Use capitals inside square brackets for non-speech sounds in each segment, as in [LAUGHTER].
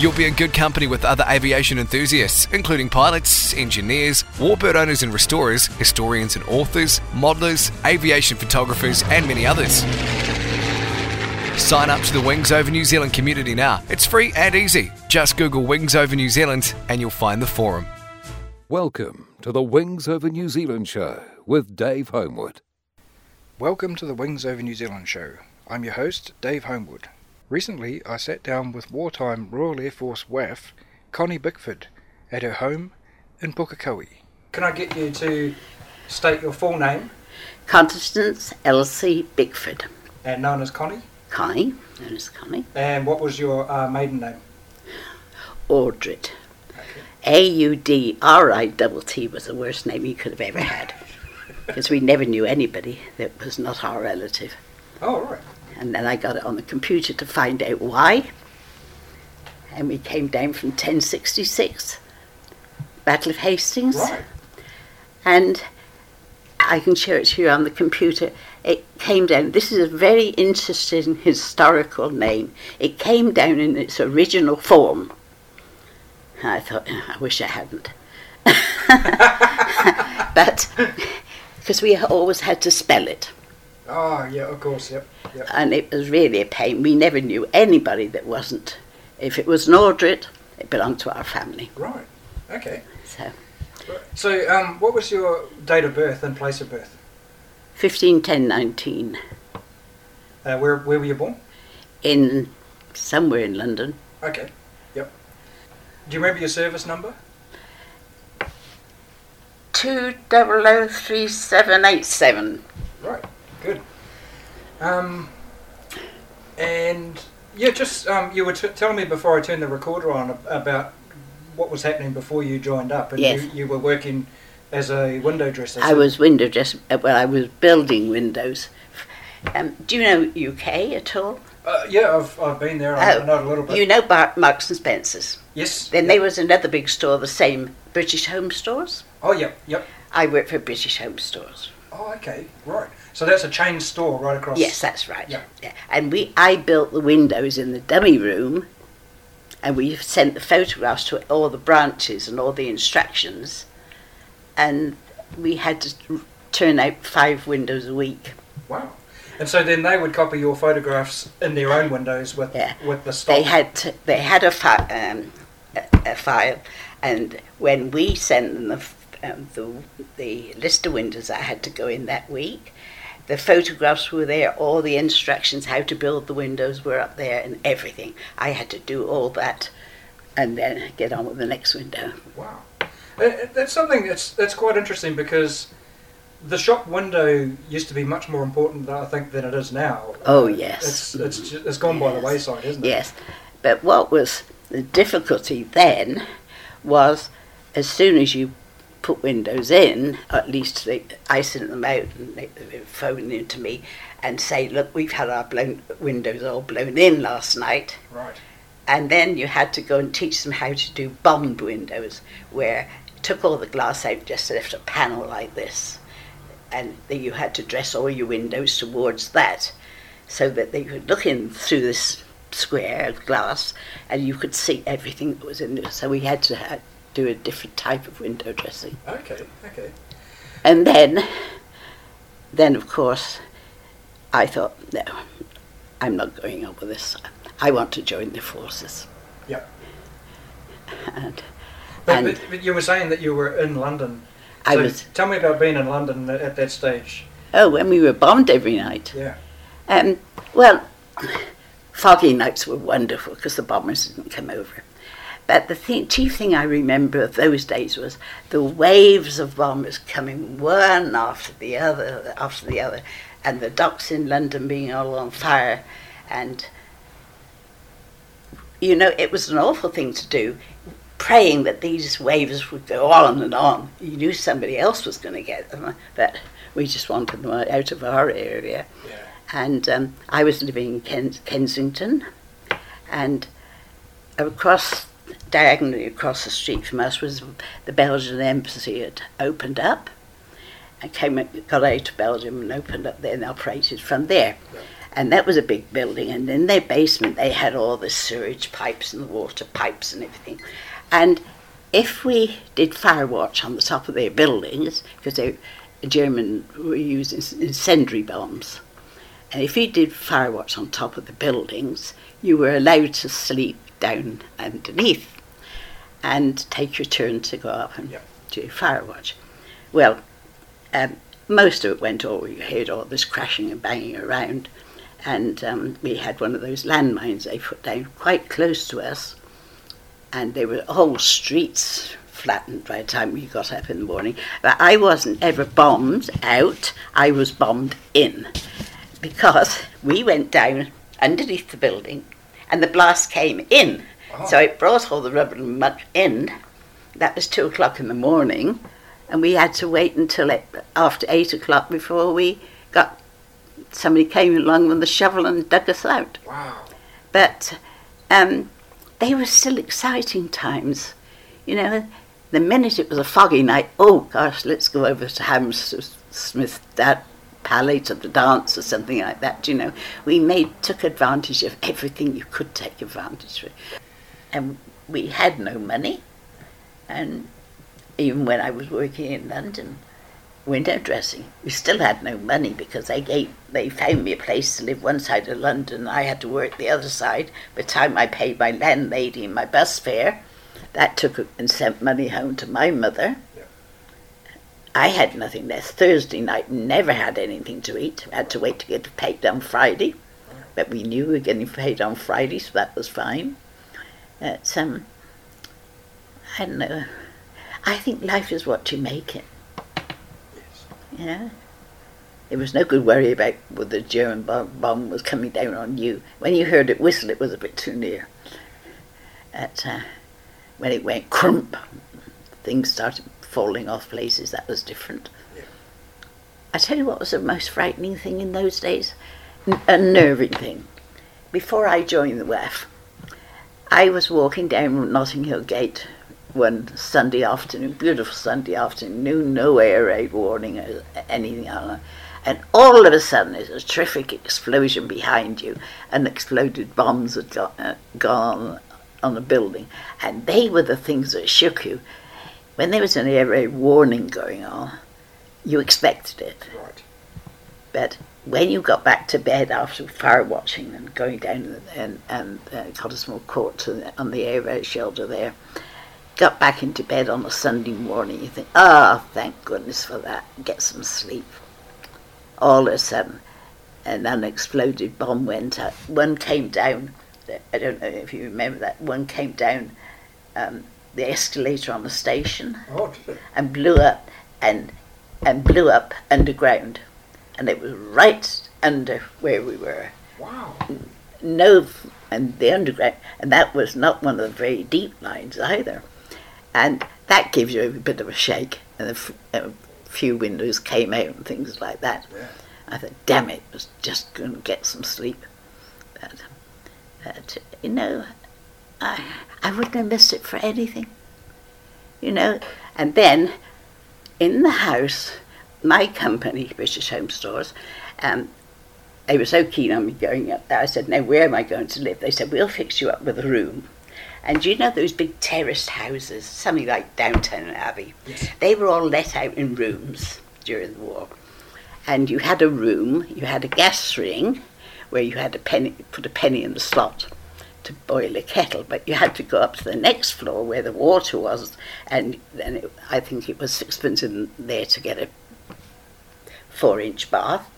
You'll be in good company with other aviation enthusiasts, including pilots, engineers, warbird owners and restorers, historians and authors, modelers, aviation photographers, and many others. Sign up to the Wings Over New Zealand community now. It's free and easy. Just Google Wings Over New Zealand and you'll find the forum. Welcome to the Wings Over New Zealand show with Dave Homewood. Welcome to the Wings Over New Zealand show. I'm your host, Dave Homewood. Recently, I sat down with wartime Royal Air Force WAAF, Connie Bickford, at her home in Pukekohe. Can I get you to state your full name Constance Elsie Bickford. and known as Connie? Connie, known as Connie. And what was your uh, maiden name? Audritt. A U D R I double T was the worst name you could have ever had. Because we never knew anybody that was not our relative. Oh, right. And then I got it on the computer to find out why. And we came down from 1066, Battle of Hastings. Right. and I can show it to you on the computer. It came down. This is a very interesting historical name. It came down in its original form. And I thought, "Oh, I wish I hadn't. [LAUGHS] but [LAUGHS] because we always had to spell it, Oh, yeah, of course, yep. yep. and it was really a pain. We never knew anybody that wasn't. If it was an Audritt, it belonged to our family. Right. Okay. So, So, um, what was your date of birth and place of birth? 15, 10, 19, Uh, where, where were you born? in somewhere in London. Okay. Yep. Do you remember your service number? two double o three seven eight seven. Right. Good. Um, and yeah, just um, you were t- telling me before I turned the recorder on about what was happening before you joined up, and Yes. you, you were working as a window dresser. I was window dress. uh, Well, I was building windows. Um, do you know UK at all? Uh, yeah, I've, I've been there. I Oh, know a little bit. You know Bar- Marks and Spencers. yes. Then yep. there was another big store, the same British Home Stores. Oh, yep, yep. I worked for British Home Stores. Oh, okay, right. So that's a chain store right across. Yes, that's right. Yeah. Yeah. And we, I built the windows in the dummy room, and we sent the photographs to all the branches and all the instructions, and we had to turn out five windows a week. Wow. And so then they would copy your photographs in their own windows with Yeah. with the stock. They had to, they had a, fi- um, a, a file, and when we sent them the, um, the the list of windows I had to go in that week, the photographs were there. All the instructions how to build the windows were up there, and everything. I had to do all that, and then get on with the next window. Wow, Uh, uh, that's something that's that's quite interesting because the shop window used to be much more important, I think, than it is now. Oh, yes. it's it's it's gone by the wayside, isn't it? Yes, but what was the difficulty then was as soon as you put windows in, at least they, I sent them out and they, they would phone in to me and say, look, we've had our blown, windows all blown in last night. Right. And then you had to go and teach them how to do bombed windows, where you took all the glass out, just left a panel like this, and then you had to dress all your windows towards that, so that they could look in through this square of glass, and you could see everything that was in there. So we had to ha do a different type of window dressing, Okay. Okay. and then, then of course, I thought, no, I'm not going on with this. I want to join the forces. Yep. And But, And- but, but you were saying that you were in London. I was- Tell me about being in London at, at that stage. Oh, when we were bombed every night. Yeah. Um, well, foggy nights were wonderful because the bombers didn't come over. But the thing, chief thing I remember of those days was the waves of bombers coming one after the other, after the other, and the docks in London being all on fire. And, you know, it was an awful thing to do. praying that these waves would go on and on. You knew somebody else was going to get them, but we just wanted them out of our area. Yeah. And um, I was living in Ken- Kensington, and across diagonally across the street from us was the Belgian embassy had opened up. I came got out to Belgium and opened up there and operated from there. And that was a big building and in their basement they had all the sewage pipes and the water pipes and everything. And if we did fire watch on the top of their buildings, because they German were using incendiary bombs, and if you did fire watch on top of the buildings, you were allowed to sleep down underneath and take your turn to go up and Yep. do fire watch. Well, um, most of it went over your head, all this crashing and banging around. And um, we had one of those landmines they put down quite close to us, and there were whole streets flattened by the time we got up in the morning. But I wasn't ever bombed out, I was bombed in because we went down underneath the building and the blast came in. So it brought all the rubber and in. That was two o'clock in the morning, and we had to wait until it, after eight o'clock before we got somebody came along with the shovel and dug us out. Wow. But um, they were still exciting times. You know, the minute it was a foggy night, oh gosh, let's go over to Hammersmith, that palais to the dance or something like that. You know, we made took advantage of everything you could take advantage of, and we had no money. And even when I was working in London, window dressing, we still had no money because they gave they found me a place to live one side of London. I had to work the other side. By the time I paid my landlady and my bus fare, that took and sent money home to my mother. Yeah. I had nothing left. Thursday night, never had anything to eat. Had to wait to get paid on Friday, but we knew we were getting paid on Friday, so that was fine. It's, um, I don't know. I think life is what you make it. Yes. know, It was no good worry about whether the German bomb, bomb was coming down on you. When you heard it whistle, it was a bit too near. At, uh, when it went crump, things started falling off places. That was different. Yeah. I tell you what was the most frightening thing in those days, N- a nerving thing. Before I joined the WAAF, I was walking down Notting Hill Gate one Sunday afternoon, beautiful Sunday afternoon, no air raid warning or anything. And all of a sudden, there's a terrific explosion behind you, and exploded bombs had got, uh, gone on a building. And they were the things that shook you. When there was an air raid warning going on, you expected it. Right. But when you got back to bed after fire watching and going down and, and uh, Cottesmore Court the, on the air raid shelter there, got back into bed on a Sunday morning, you think, oh, thank goodness for that, get some sleep. All of a sudden, an unexploded bomb went up. One came down, I don't know if you remember that, one came down um, the escalator on the station Oh, [LAUGHS] and blew up and and blew up underground and it was right under where we were. Wow. no and the underground and that was not one of the very deep lines either. And that gives you a bit of a shake and a, f- a few windows came out and things like that. Yeah. i thought damn it I was just going to get some sleep. But, but you know I, I wouldn't have missed it for anything you know. And then in the house, my company, British Home Stores, um, they were so keen on me going up there. I said, Now, where am I going to live? They said, We'll fix you up with a room. And you know those big terraced houses, something like Downton Abbey? Yes. They were all let out in rooms during the war. And you had a room, you had a gas ring where you had a penny, put a penny in the slot to boil a kettle, but you had to go up to the next floor where the water was, and then it, I think it was sixpence in there to get a four-inch bath,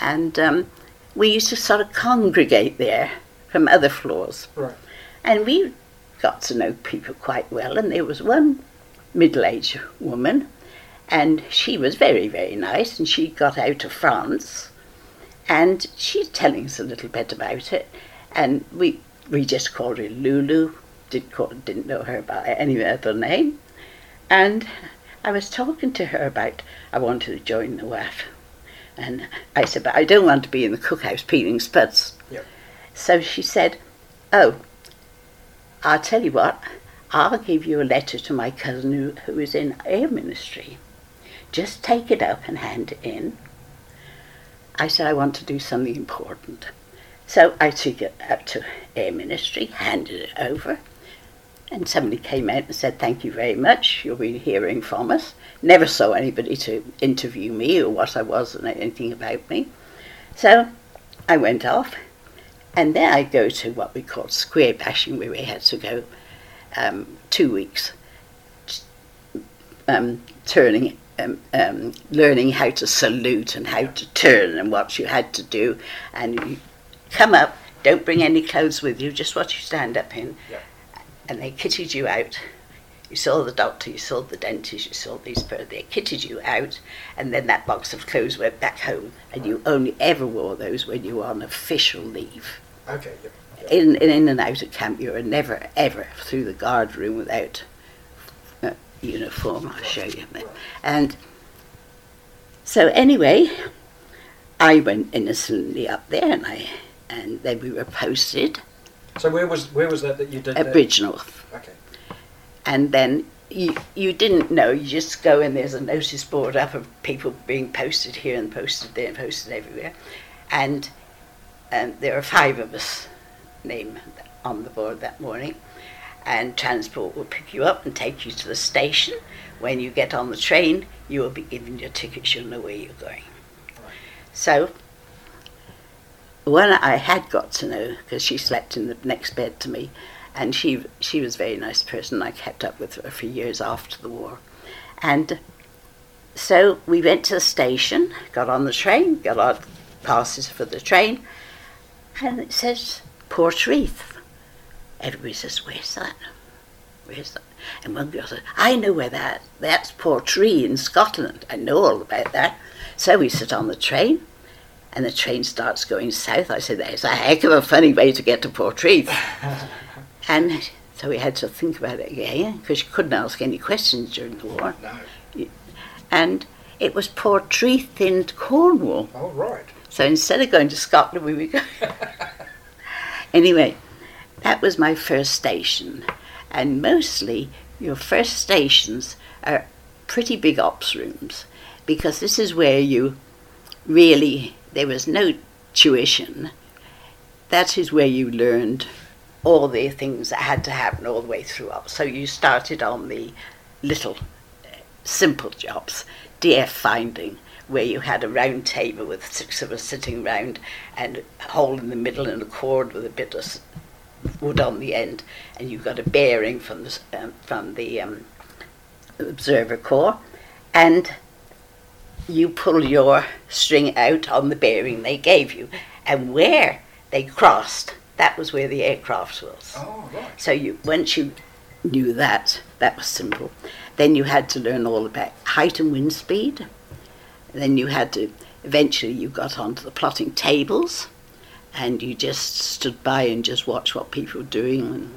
and um, we used to sort of congregate there from other floors, Right. and we got to know people quite well. And there was one middle-aged woman, and she was very, very nice, and she got out of France, and she's telling us a little bit about it, and we we just called her Lulu, didn't, call, didn't know her by any other name. And I was talking to her about I wanted to join the WAAF. And I said, but I don't want to be in the cookhouse peeling spuds. Yep. So she said, oh, I'll tell you what, I'll give you a letter to my cousin who, who is in air ministry. Just take it up and hand it in. I said, I want to do something important. So I took it up to air ministry, handed it over, and somebody came out and said, Thank you very much, you'll be hearing from us. Never saw anybody to interview me or what I was and anything about me. So I went off, and then I go to what we called square bashing, where we had to go um, two weeks um, turning, um, um, learning how to salute and how to turn and what you had to do. And you come up, don't bring any clothes with you, just what you stand up in. Yeah. And they kitted you out. You saw the doctor, you saw the dentist, you saw these people. They kitted you out, and then that box of clothes went back home. And you only ever wore those when you were on official leave. Okay. Yep. yep. In, in, in and out of camp, you were never ever through the guard room without uh, uniform. I'll show you. And so anyway, I went innocently up there, and I and then we were posted So where was where was that that you did at? Bridgnorth. Okay. and then you you didn't know. You just go and there's a notice board up of people being posted here and posted there and posted everywhere, and um, there were five of us named on the board that morning, and transport will pick you up and take you to the station. When you get on the train, you will be given your tickets. You'll know where you're going. So. The one I had got to know because she slept in the next bed to me, and she she was a very nice person. I kept up with her for years after the war, and so we went to the station, got on the train, got our passes for the train, and it says Portreath. Everybody says, "Where's that? Where's that?" And one girl said, "I know where that. That's Portree in Scotland. I know all about that." So we sit on the train, and the train starts going south. I said, That's a heck of a funny way to get to Portreath." [LAUGHS] And so we had to think about it again because you couldn't ask any questions during the war. No. And it was Portreath in Cornwall. Oh right. So instead of going to Scotland, we would go. [LAUGHS] anyway, that was my first station. And mostly your first stations are pretty big ops rooms because this is where you really, there was no tuition. That is where you learned all the things that had to happen all the way through up. So you started on the little uh, simple jobs, DF finding, where you had a round table with six of us sitting round and a hole in the middle and a cord with a bit of wood on the end, and you got a bearing from the um, from the um, observer corps, and you pull your string out on the bearing they gave you, and where they crossed, that was where the aircraft was. Oh right. So you once you knew that, that was simple. Then you had to learn all about height and wind speed. Then you had to eventually you got onto the plotting tables and you just stood by and just watched what people were doing and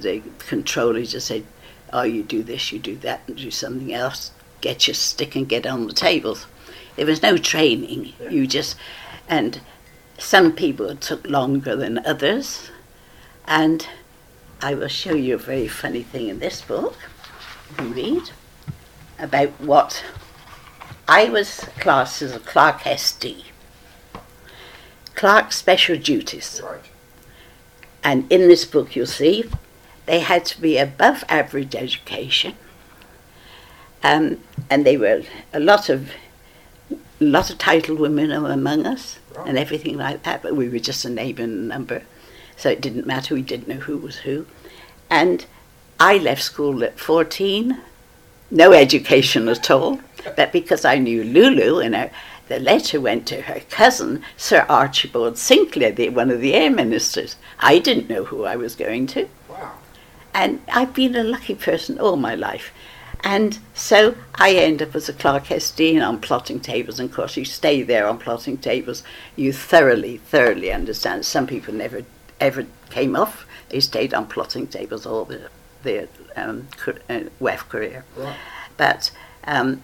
the controller just said, Oh, you do this, you do that and do something else, get your stick and get on the tables. There was no training. You just and some people took longer than others and I will show you a very funny thing in this book. You read about what I was classed as a clerk SD, clerk special duties. Right. And in this book, you'll see they had to be above average education, um, and they were a lot of lot of titled women among us Right. and everything like that. But we were just a name and a number, so it didn't matter. We didn't know who was who, and I left school at fourteen, no education at all. But because I knew Lulu and her, the letter went to her cousin, Sir Archibald Sinclair, the, one of the air ministers. I didn't know who I was going to. Wow. And I've been a lucky person all my life. And so I end up as a clerk SD and on plotting tables. And of course, you stay there on plotting tables. You thoroughly, thoroughly understand. Some people never ever came off They stayed on plotting tables all their, the um, uh, WAAF career. Right. But um,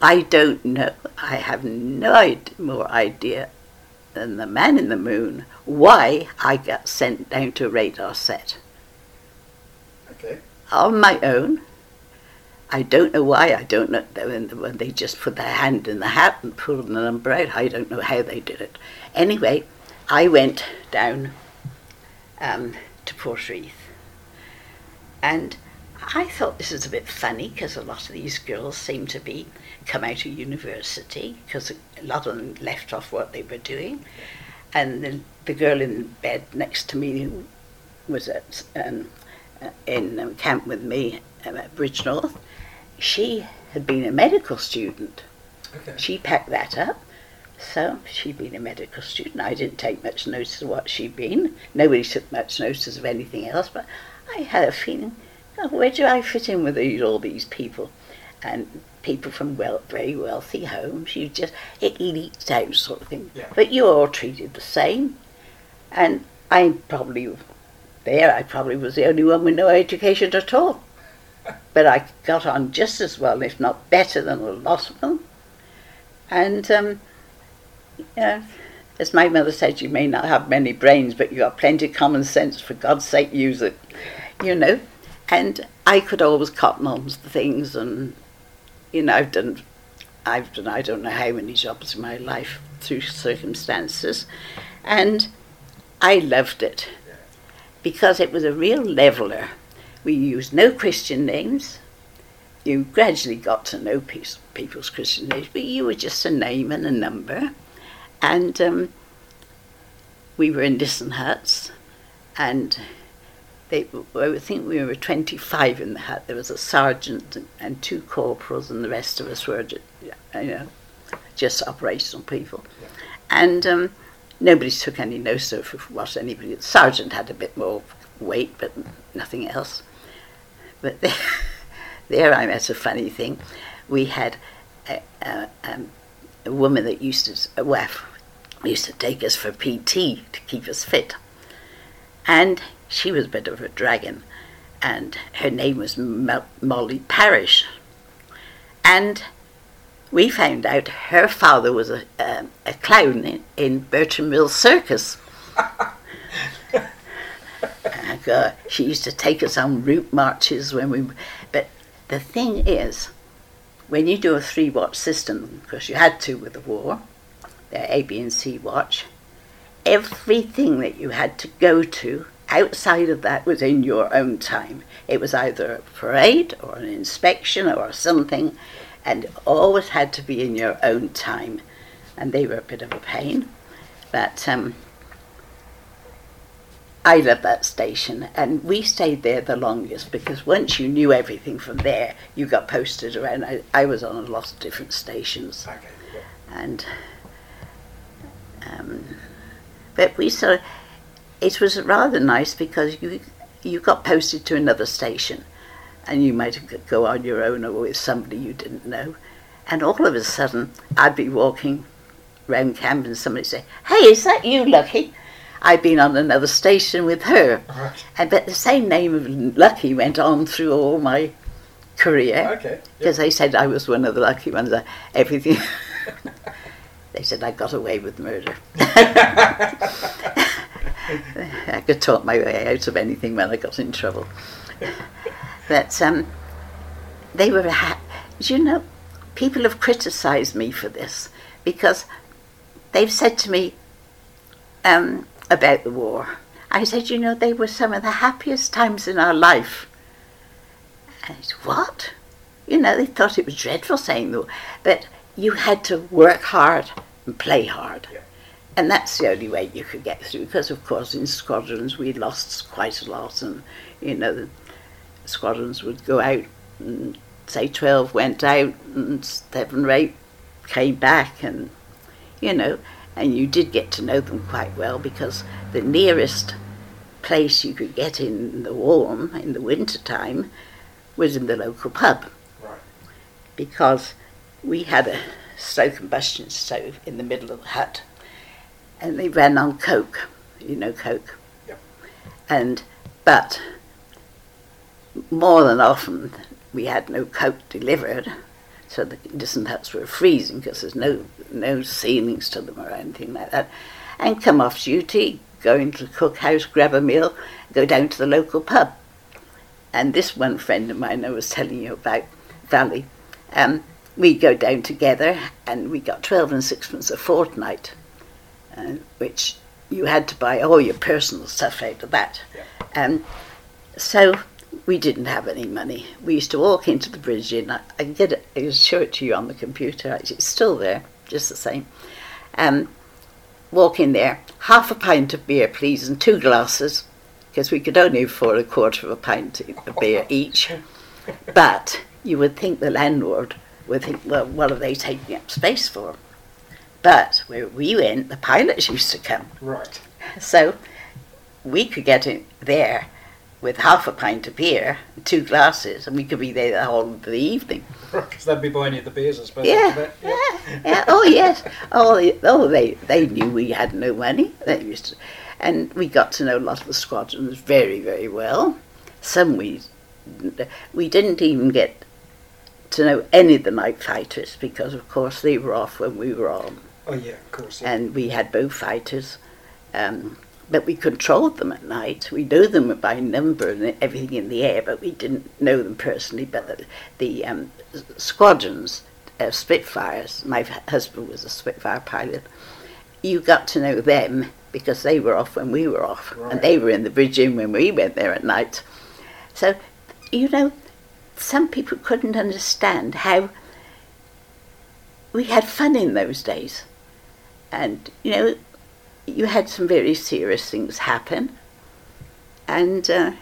I don't know, I have no id- more idea than the man in the moon why I got sent down to a radar set Okay. on my own. I don't know why. I don't know when, they just put their hand in the hat and pulled number out. I don't know how they did it. Anyway, I went down um, to Portreath, and I thought this is a bit funny because a lot of these girls seem to be come out of university because a lot of them left off what they were doing, and the, the girl in bed next to me was at um, uh, in um, camp with me at Bridgnorth, she had been a medical student. Okay. She packed that up. So she'd been a medical student. I didn't take much notice of what she'd been. Nobody took much notice of anything else, but I had a feeling, oh, where do I fit in with these, all these people? And people from well, very wealthy homes, you just, it leaked out sort of thing. Yeah. But you're all treated the same. And I probably, there, I probably was the only one with no education at all. But I got on just as well, if not better than a lot of them. And, um, you know, as my mother said, you may not have many brains, but you have plenty of common sense. For God's sake, use it. You know, and I could always cotton on to things, and you know, I've done, I've done, I don't know how many jobs in my life through circumstances, and I loved it because it was a real leveler. We used no Christian names. You gradually got to know people's Christian names, but you were just a name and a number. And um, we were in different huts, and they, I think we were 25 in the hut. There was a sergeant and two corporals, and the rest of us were, you know, just operational people. And um, nobody took any notice of what anybody. The sergeant had a bit more weight, but nothing else. But [LAUGHS] there, there I met a funny thing. We had a, a, um, a woman that used to, a used to take us for PT to keep us fit. And she was a bit of a dragon, and her name was Mo- Molly Parrish. And we found out her father was a, um, a clown in, in Bertram Mill Circus. [LAUGHS] And, uh, she used to take us on route marches when we. But the thing is, when you do a three watch system, because you had to with the war, the A, B, and C watch, everything that you had to go to outside of that was in your own time. It was either a parade or an inspection or something, and always had to be in your own time. And they were a bit of a pain. But um, I loved that station, and we stayed there the longest because once you knew everything from there, you got posted around. I, I was on a lot of different stations Okay. yeah. and um, but we sort of it was rather nice because you you got posted to another station and you might go on your own or with somebody you didn't know and all of a sudden I'd be walking round camp and somebody say hey is that you Lucky I'd been on another station with her Right. and but the same name of Lucky went on through all my career Okay. because they said I was one of the lucky ones. Everything. [LAUGHS] they said I got away with murder. [LAUGHS] I could talk my way out of anything when I got in trouble. But um, they were. Ha- you know, people have criticised me for this because they've said to me um, about the war. I said, you know, they were some of the happiest times in our life. And it's what? You know, they thought it was dreadful saying though, but you had to work hard and play hard. Yeah. And that's the only way you could get through because, of course, in squadrons we lost quite a lot, and you know, the squadrons would go out and say 12 went out and seven or eight came back, and you know, and you did get to know them quite well because the nearest place you could get in the warm in the winter time was in the local pub Right. because we had a slow combustion stove in the middle of the hut and they ran on coke you know coke Yep. and But more than often, we had no coke delivered, so the distant huts were freezing because there's no no ceilings to them or anything like that. And come off duty, go into the cookhouse, grab a meal, go down to the local pub. And this one friend of mine I was telling you about, Valley, um, we go down together and we got 12 and sixpence a fortnight, uh, which you had to buy all your personal stuff out of that. Yeah. Um, so we didn't have any money. We used to walk into the bridge inn. I, I can get it, I can show it to you on the computer. It's still there, just the same. Um, walk in there, half a pint of beer, please, and two glasses, because we could only afford a quarter of a pint of beer [LAUGHS] each. But you would think the landlord would think, well, what are they taking up space for? But where we went, the pilots used to come. Right. So we could get in there with half a pint of beer, two glasses, and we could be there the whole of the evening. [LAUGHS] Because they'd be buying you the beers, I suppose. Yeah, yeah, yeah. Oh yes. Oh, they, oh, they they knew we had no money. They used to, and we got to know a lot of the squadrons very very well. Some we we didn't even get to know any of the night fighters because of course they were off when we were on, Oh, yeah, of course. Yeah. and we had both fighters. Um, but we controlled them at night. We knew them by number and everything in the air, but we didn't know them personally. But the, the um, squadrons of Spitfires, my husband was a Spitfire pilot, you got to know them because they were off when we were off. Right. And they were in the bridge inn when we went there at night. So, you know, some people couldn't understand how we had fun in those days. And, you know, you had some very serious things happen. And uh,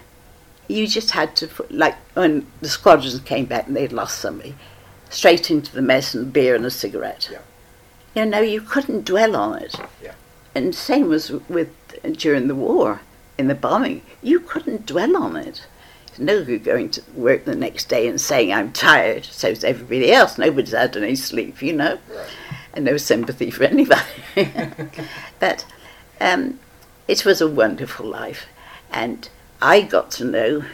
you just had to, put, like when the squadrons came back and they'd lost somebody, straight into the mess and beer and a cigarette. Yeah. You know, you couldn't dwell on it. Yeah. And same was with during the war, in the bombing, you couldn't dwell on it. No good going to work the next day and saying I'm tired. So's everybody else. Nobody's had any sleep, you know, Right. And no sympathy for anybody. [LAUGHS] but um, it was a wonderful life, and I got to know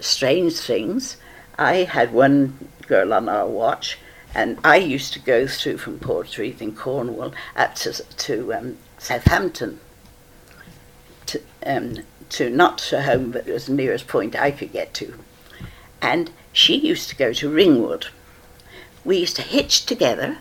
strange things. I had one girl on our watch, and I used to go through from Portreath in Cornwall up to, to um, Southampton. To, um, to not to home, but it was the nearest point I could get to. And she used to go to Ringwood. We used to hitch together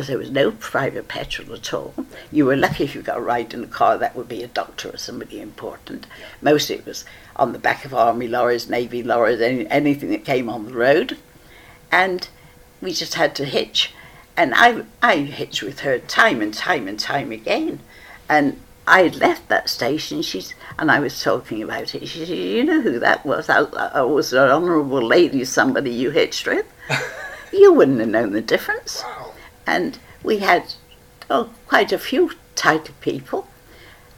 because there was no private petrol at all. You were lucky if you got a ride in a car that would be a doctor or somebody important. Mostly it was on the back of army lorries, navy lorries, any, anything that came on the road. And we just had to hitch. And I, I hitched with her time and time and time again. And I had left that station, she's, and I was talking about it. She said, You know who that was? I, I was an honourable lady, somebody you hitched with. [LAUGHS] you wouldn't have known the difference Wow. And we had oh, quite a few title people,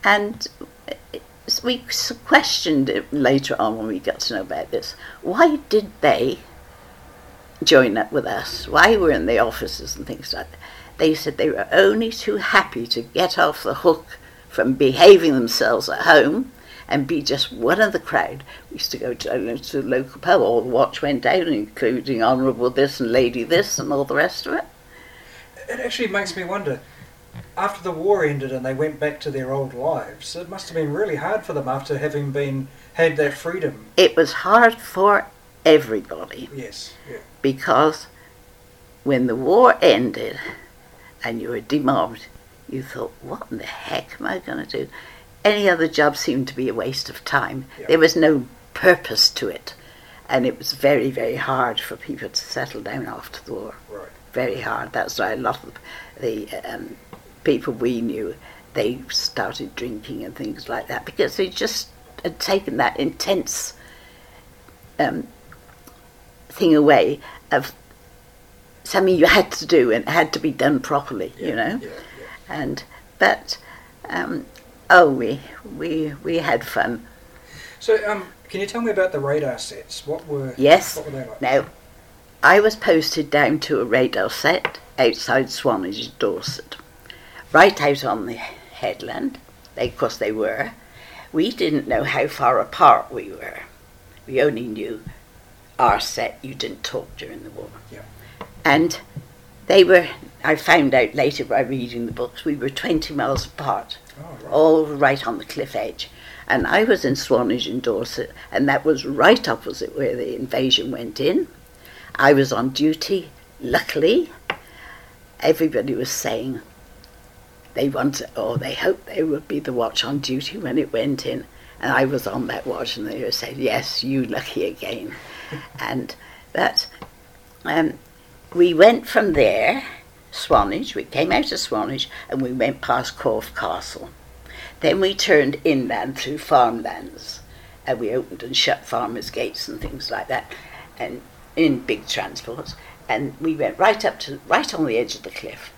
and we questioned it later on when we got to know about this. Why did they join up with us? Why were in the offices and things like that? They said they were only too happy to get off the hook from behaving themselves at home and be just one of the crowd. We used to go to, to the local pub, all the watch went down, including Honourable this and Lady this and all the rest of it. It actually makes me wonder. After the war ended and they went back to their old lives, it must have been really hard for them after having been had that freedom. it was hard for everybody Yes. Yeah. because when the war ended and you were demobbed, you thought, what in the heck am I going to do? Any other job seemed to be a waste of time. Yeah. There was no purpose to it. And it was very, very hard for people to settle down after the war. Right. Very hard. That's why a lot of the um, people we knew, they started drinking and things like that because they just had taken that intense um, thing away of something you had to do and it had to be done properly, Yeah, you know. Yeah. yeah. And but um, oh, we we we had fun. So, um, can you tell me about the radar sets? What were Yes. What were they like? Now, I was posted down to a radar set outside Swanage, in Dorset, right out on the headland. They, of course, they were. we didn't know how far apart we were. We only knew our set, you didn't talk during the war. Yeah. And they were, I found out later by reading the books, we were 20 miles apart, Oh, right. all right on the cliff edge. And I was in Swanage in Dorset, and that was right opposite where the invasion went in. I was on duty, luckily. Everybody was saying they wanted, or they hoped they would be the watch on duty when it went in. And I was on that watch, and they were saying, Yes, you lucky again. [LAUGHS] and that, um, we went from there, Swanage, we came out of Swanage, and we went past Corfe Castle. Then we turned inland through farmlands, and we opened and shut farmers' gates and things like that, and in big transports. And we went right up to right on the edge of the cliff.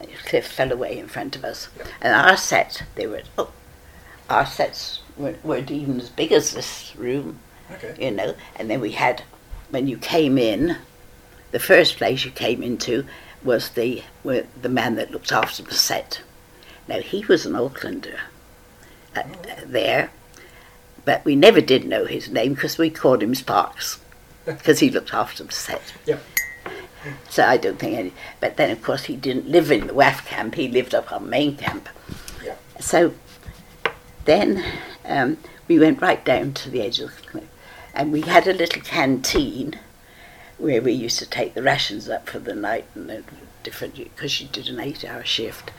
The cliff fell away in front of us, and our set they were oh, our sets weren't, weren't even as big as this room, Okay. you know. And then we had when you came in, the first place you came into was the were the man that looked after the set. Now he was an Aucklander uh, uh, there, but we never did know his name because we called him Sparks because he looked after the set. Yep. So I don't think any. But then of course he didn't live in the WAAF camp. He lived up on main camp. Yeah. So then um, we went right down to the edge of the cliff, and we had a little canteen where we used to take the rations up for the night and the different because she did an eight-hour shift.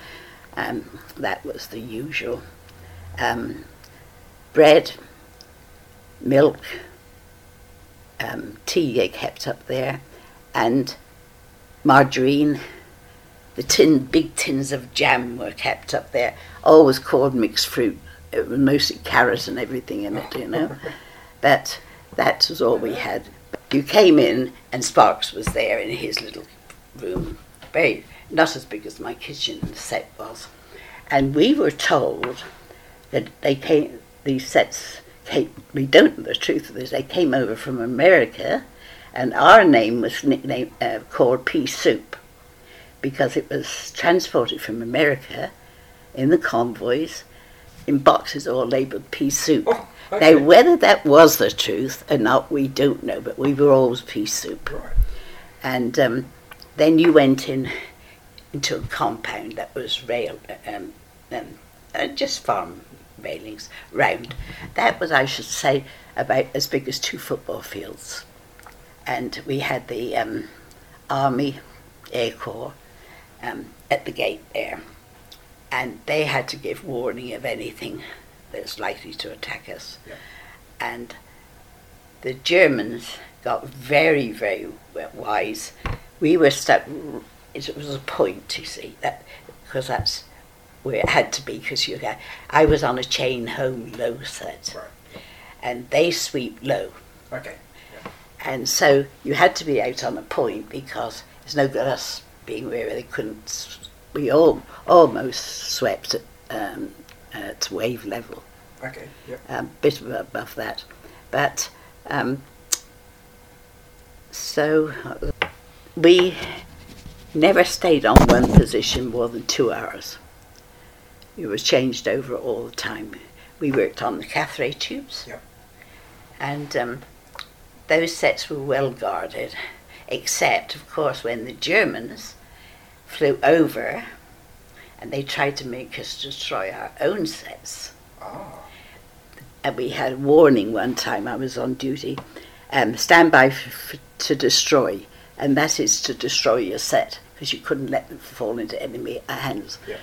Um, that was the usual. Um, bread, milk, um, tea they kept up there, and margarine. The tin, big tins of jam were kept up there, always called mixed fruit. It was mostly carrot and everything in it, you know. [LAUGHS] But that was all we had. You came in, and Sparks was there in his little room, very not as big as my kitchen set was, and we were told that they came. These sets came. We don't know the truth of this. They came over from America, and our name was nicknamed uh, called pea soup because it was transported from America in the convoys in boxes all labelled pea soup. Oh, okay. Now, whether that was the truth or not, we don't know, but we were always pea soup. Right. And um, then you went in into a compound that was rail, um, um, uh, just farm railings round. That was, I should say, about as big as two football fields. And we had the um, Army Air Corps um, at the gate there. And they had to give warning of anything that's likely to attack us. Yeah. And the Germans got very, very wise. We were stuck. It was a point, you see, that because that's where it had to be. Because you got, I was on a chain home low set, Right. and they sweep low, Okay. Yeah. and so you had to be out on a point because it's no good us being where they couldn't. We all almost swept at, um, at wave level Okay. Yep. a bit above that. But um, so we never stayed on one position more than two hours. It was changed over all the time. We worked on the cathray tubes, Yep. and um, those sets were well guarded, except, of course, when the Germans flew over and they tried to make us destroy our own sets Ah. and we had a warning one time I was on duty um, stand by f- f- to destroy and that is to destroy your set because you couldn't let them fall into enemy hands Yeah.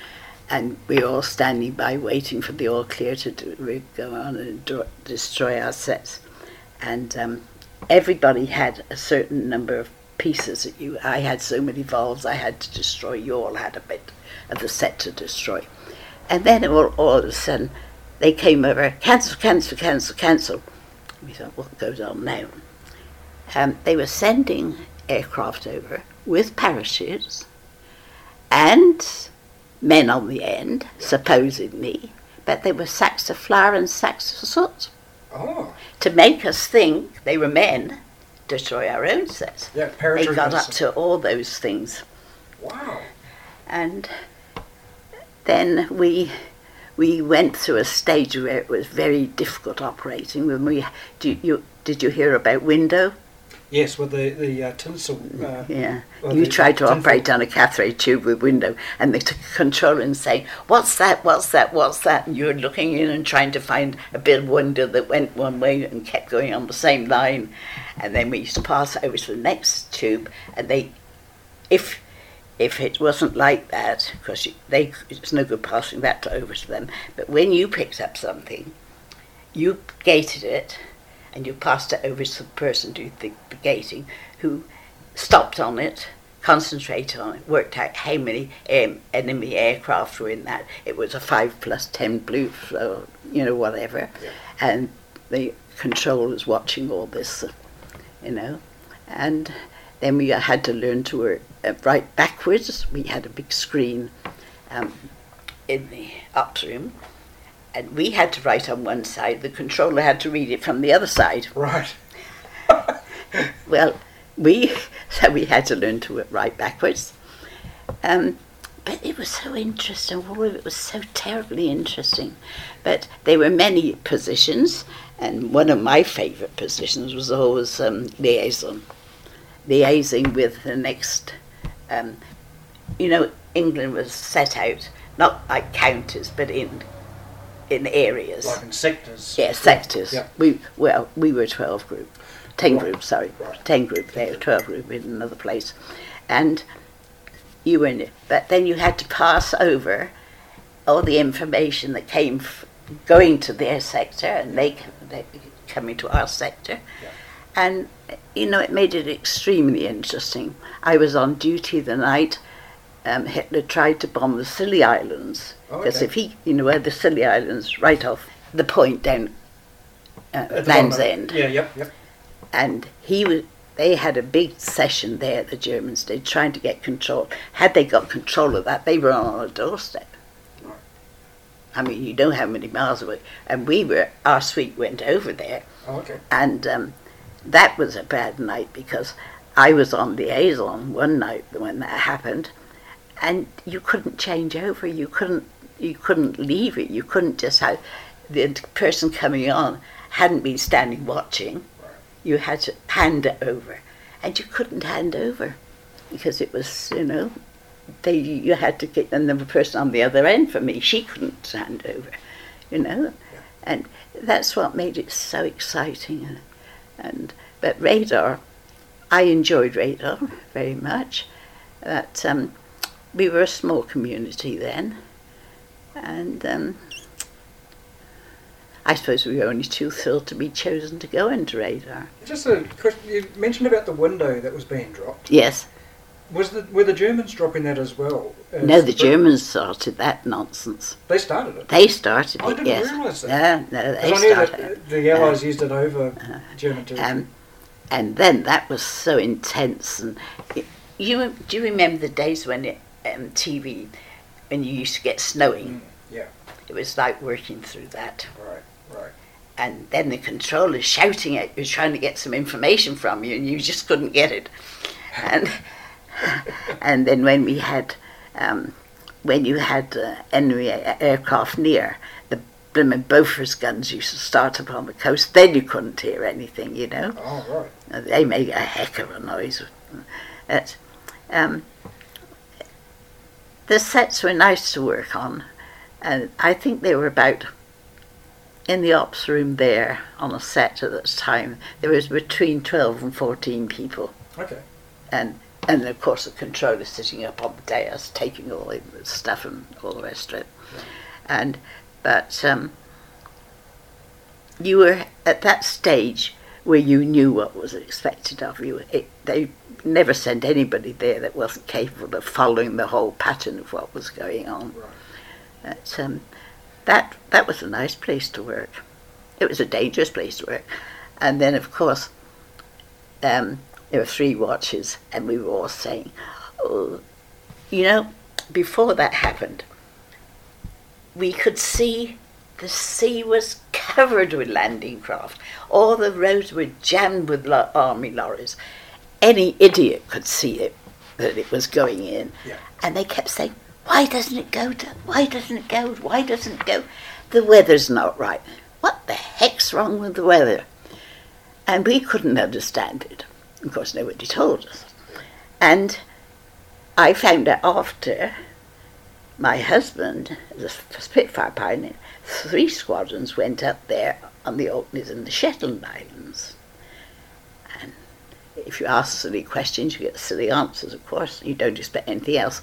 And we were all standing by waiting for the all clear to do, go on and do, destroy our sets and um, everybody had a certain number of pieces that you I had so many valves I had to destroy you all had a bit of the set to destroy and then all, all of a sudden they came over, cancel, cancel, cancel, cancel. We thought, what goes on now? Um, they were sending aircraft over with parachutes and men on the end, supposedly, but they were sacks of flour and sacks of soot Oh. to make us think they were men, destroy our own sets. Yeah. They got up to all those things Wow. and then we we went through a stage where it was very difficult operating. When we, do you, did you hear about window? Yes, with the the uh, tinsel. Uh, Yeah, you the tried to tinfoil. operate on a cathode tube with window, and they took a controller and saying, "What's that? What's that? What's that?" And you were looking in and trying to find a bit of window that went one way and kept going on the same line, and then we used to pass over to the next tube, and they, if if it wasn't like that, because they it's no good passing that over to them, but when you picked up something, you gated it and you passed it over to the person doing the, gating who stopped on it, concentrated on it, worked out how many um, enemy aircraft were in that. It was a 5 plus 10 blue, you know, whatever. And the controller was watching all this, you know. And then we had to learn to work uh, right backwards. We had a big screen um, in the ops room and we had to write on one side, the controller had to read it from the other side. Right. [LAUGHS] Well, we [LAUGHS] so we had to learn to write backwards. Um, but it was so interesting. All of it was so terribly interesting. But there were many positions, and one of my favourite positions was always um, liaison, liaising with the next. Um, you know, England was set out not like counties, but in in areas. Like in sectors. Yeah, sectors. Yeah. We well, we were twelve group, ten Right. group. Sorry, Right. ten group. They were twelve group in another place, and you were in it. But then you had to pass over all the information that came f- going to their sector, and they they coming to our sector, Yeah. and you know it made it extremely interesting. I was on duty the night. Um, Hitler tried to bomb the Scilly Islands Oh, because okay. if he, you know, where the Scilly Islands, right off the point down uh, Land's. End, Yeah, yep, yep. and he was. They had a big session there. The Germans did, trying to get control. Had they got control of that, they were on our doorstep. I mean, you know how many miles away. And we were. Our suite went over there, Oh, okay. and um, that was a bad night because I was on the liaison one night when that happened, and you couldn't change over. You couldn't. You couldn't leave it. You couldn't just have the person coming on hadn't been standing watching. You had to hand it over, and you couldn't hand over because it was you know they you had to get another person on the other end for me. She couldn't hand over, you know, and that's what made it so exciting. And, and but radar, I enjoyed radar very much. That um, we were a small community then, and um, I suppose we were only too thrilled to be chosen to go into radar. Just a question. You mentioned about the window that was being dropped. Yes, Was the were the Germans dropping that as well? as no, the Germans started that nonsense. They started it. They started I it. didn't yes. realise that. No, no, they I knew started that it. the Allies used it over German territory. Um, and then that was so intense. And it, you do you remember the days when it, um, TV, when you used to get snowing? yeah. It was like working through that. right, right. And then the controller shouting at you, trying to get some information from you, and you just couldn't get it. And [LAUGHS] and then when we had, um, when you had uh, enemy a- aircraft near, the blimmin' Bofors guns used to start up on the coast. Then you couldn't hear anything, you know. Oh, right. They make a heck of a noise. That, um, the sets were nice to work on, and I think they were about in the ops room there on a set at that time. There was between twelve and fourteen people, Okay. and and of course the controller sitting up on the dais taking all the stuff and all the rest of it. And but um, you were at that stage where you knew what was expected of you. It, they never sent anybody there that wasn't capable of following the whole pattern of what was going on. Right. But, um, that that was a nice place to work. It was a dangerous place to work, and then of course um, there were three watches, and we were all saying, "Oh, you know." Before that happened, we could see the sea was covered with landing craft. All the roads were jammed with lo- army lorries. Any idiot could see it that it was going in, Yeah. and they kept saying, Why doesn't it go to? Why doesn't it go? Why doesn't it go? The weather's not right. What the heck's wrong with the weather? And we couldn't understand it. Of course, nobody told us. And I found out after my husband, the Spitfire pilot, three squadrons went up there on the Orkneys and the Shetland Islands. And if you ask silly questions, you get silly answers, of course. You don't expect anything else.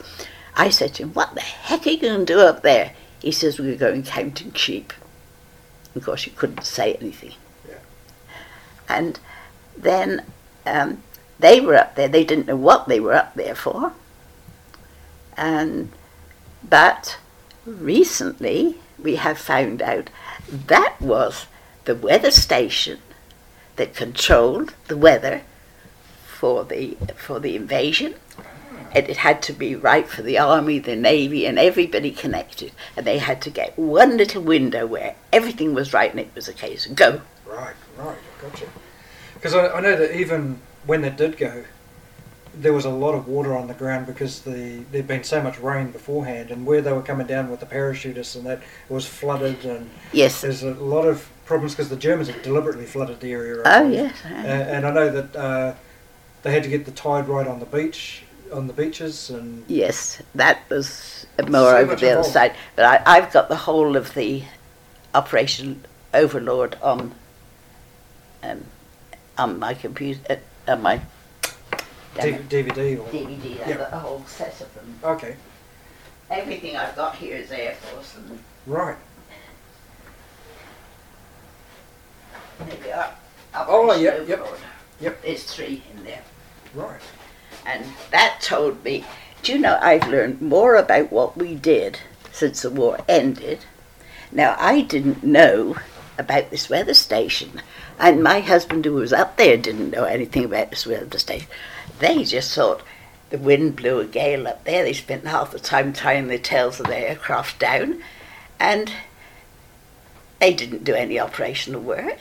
I said to him, What the heck are you going to do up there? He says, We're going counting sheep. Of course, you couldn't say anything. Yeah. And then um, they were up there. They didn't know what they were up there for. And but recently we have found out that was the weather station that controlled the weather for the for the invasion. And it had to be right for the army, the navy, and everybody connected. And they had to get one little window where everything was right, and it was a case of go. Right, right, gotcha. Because I, I know that even when they did go, there was a lot of water on the ground because the there'd been so much rain beforehand, and where they were coming down with the parachutists and that was flooded, and Yes. there's a lot of problems because the Germans had deliberately flooded the area. Oh yes. Uh, and I know that uh, they had to get the tide right on the beach, on the beaches, and Yes, that was more So over the other side. But I, I've got the whole of the Operation Overlord on um, on my computer, uh, on my D- DVD. Or, DVD. I've Yeah. got a whole set of them. Okay, Everything I've got here is Air Force, and right. There we are. Oh, Operation yep, yep. There's three in there. Right. And that told me, do you know, I've learned more about what we did since the war ended. Now, I didn't know about this weather station, and my husband, who was up there, didn't know anything about this weather station. They just thought the wind blew a gale up there. They spent half the time tying the tails of their aircraft down, and they didn't do any operational work.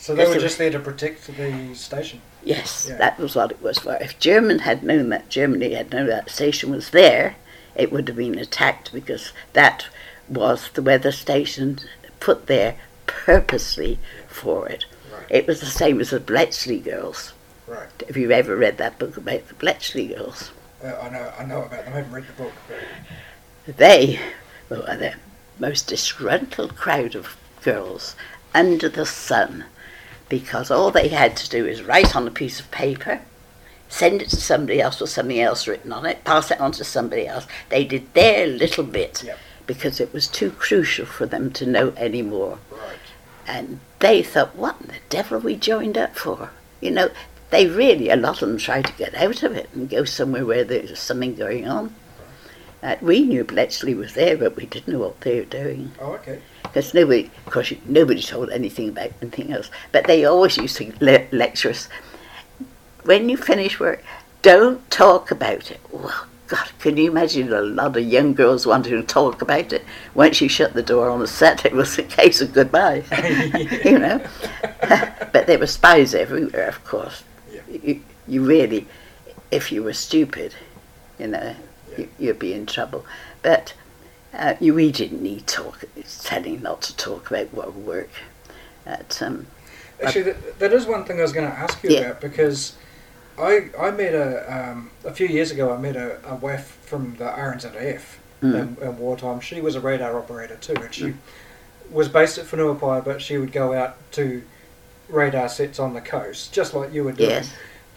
So they were just there to protect the station. Yes, Yeah. that was what it was for. If German had known that Germany had known that station was there, it would have been attacked because that was the weather station put there purposely for it. Right. It was the same as the Bletchley girls. Right. Have you ever read that book about the Bletchley girls? Uh, I know. I know about them. I haven't read the book. But They were the most disgruntled crowd of girls under the sun because all they had to do is write on a piece of paper, send it to somebody else with something else written on it, pass it on to somebody else. They did their little bit Yep. because it was too crucial for them to know any more. right. And they thought, what the devil we joined up for? You know, they really, a lot of them tried to get out of it and go somewhere where there was something going on. Uh, we knew Bletchley was there, but we didn't know what they were doing. Oh, okay. Because nobody, of course, nobody told anything about anything else. But they always used to le- lecture us. When you finish work, don't talk about it. Well, God, can you imagine a lot of young girls wanting to talk about it? Once you shut the door on the set, it was a case of goodbye. [LAUGHS] you know. [LAUGHS] but there were spies everywhere, of course. Yeah. You, you really, if you were stupid, you know, you, you'd be in trouble. But uh, you, we didn't need talk, telling not to talk about what work. At, um, Actually, that, that is one thing I was going to ask you Yeah. about because I I met a um, a few years ago. I met a, a WAAF from the RNZAF Mm. in, in wartime. She was a radar operator too, and she was based at Whenuapai, but she would go out to radar sets on the coast, just like you were doing. yes,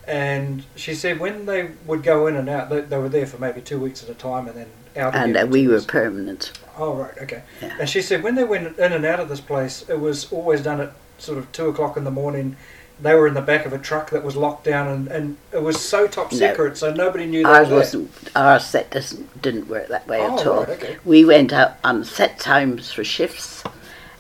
And she said when they would go in and out, they, they were there for maybe two weeks at a time, and then out. and uh, we were permanent. Oh right, okay. Yeah. And she said when they went in and out of this place, it was always done at sort of two o'clock in the morning. They were in the back of a truck that was locked down, and, and it was so top No. secret, so nobody knew. Were wasn't. Our set doesn't didn't work that way Oh, at all. right, okay. We went out on set times for shifts,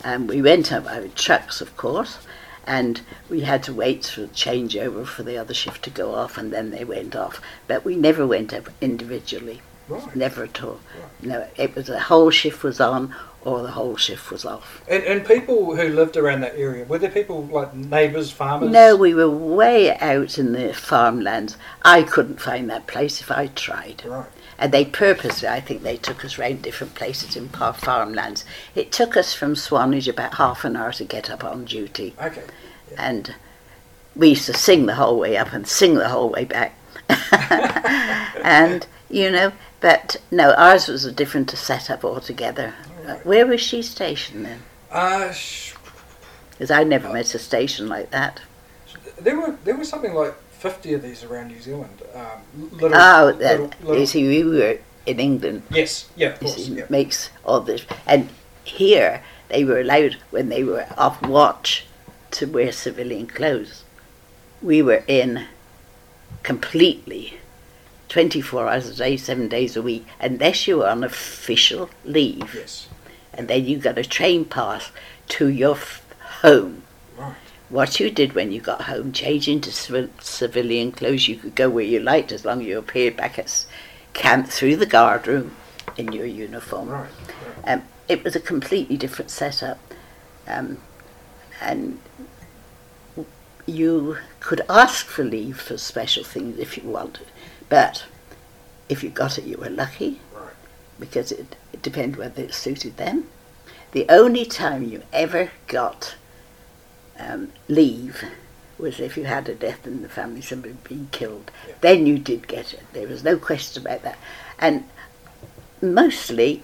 and we went out with trucks, of course, and we had to wait for the changeover for the other shift to go off, and then they went off. But we never went up individually, Right. never at all. No, it was the whole shift was on or the whole shift was off. And, and people who lived around that area were there people like neighbours, farmers? No, we were way out in the farmlands. I couldn't find that place if I tried. Right. And they purposely, I think, they took us round different places in par- farmlands. It took us from Swanage about half an hour to get up on duty. Okay. And we used to sing the whole way up and sing the whole way back. [LAUGHS] and, you know, but no, ours was a different setup altogether. Uh, Where was she stationed then? Uh, sh- Because I never met a station like that. there were there was something like fifty of these around New Zealand. Um, little, Oh, that, little- you see, we were in England. yes, yeah, of course. see, Yeah. makes all this. And here, they were allowed, when they were off watch, to wear civilian clothes. We were in completely 24 hours a day, seven days a week, unless you were on official leave. Yes. And then you got a train pass to your f- home. Right. What you did when you got home, change into civil, civilian clothes, you could go where you liked as long as you appeared back at s- camp through the guard room in your uniform. Right. right. Um, it was a completely different setup, um, and you could ask for leave for special things if you wanted, but if you got it, you were lucky Right. because it, it depended whether it suited them. The only time you ever got um, leave was if you had a death in the family, somebody being killed. Yeah. Then you did get it. There was no question about that. And mostly,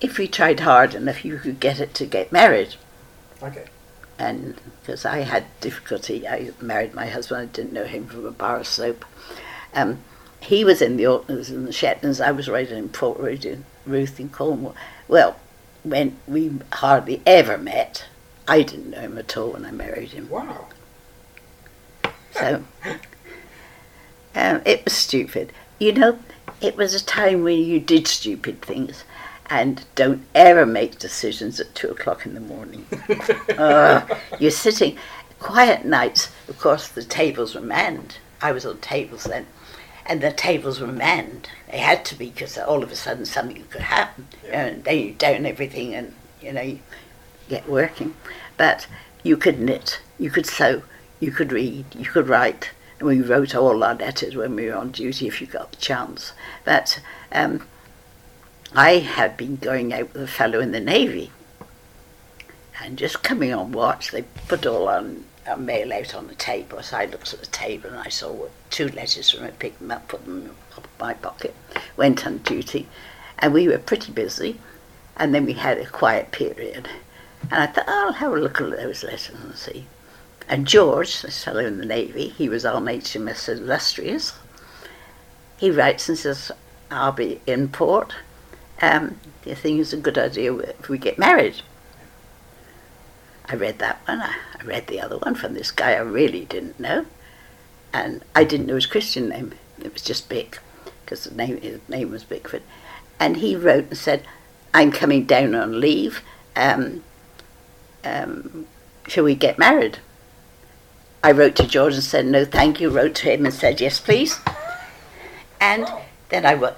if you tried hard enough, you could get it to get married. Okay. And because I had difficulty, I married my husband. I didn't know him from a bar of soap. Um, he was in the Orkneys and the Shetlands. I was right in Portreath in, Ruth in Cornwall. Well, when we hardly ever met, I didn't know him at all when I married him. Wow. So um, it was stupid. You know, it was a time when you did stupid things. And don't ever make decisions at two o'clock in the morning. [LAUGHS] uh, you're sitting quiet nights. Of course, the tables were manned. I was on tables then, and the tables were manned. They had to be because all of a sudden something could happen, and then you down everything, and you know you get working. But you could knit, you could sew, you could read, you could write. And we wrote all our letters when we were on duty if you got the chance. But um, I had been going out with a fellow in the Navy. And just coming on watch, they put all on our mail out on the table. So I looked at the table and I saw two letters from it, picked them up, put them in my pocket, went on duty. And we were pretty busy. And then we had a quiet period. And I thought, oh, I'll have a look at those letters and see. And George, this fellow in the Navy, he was our on HMS Illustrious. He writes and says, I'll be in port. Um, do you think it's a good idea if we get married? I read that one. I, I read the other one from this guy I really didn't know. And I didn't know his Christian name. It was just Bick, because the name, his name was Bickford. And he wrote and said, I'm coming down on leave. Um, um, shall we get married? I wrote to George and said, no, thank you. Wrote to him and said, yes, please. And then I, wa-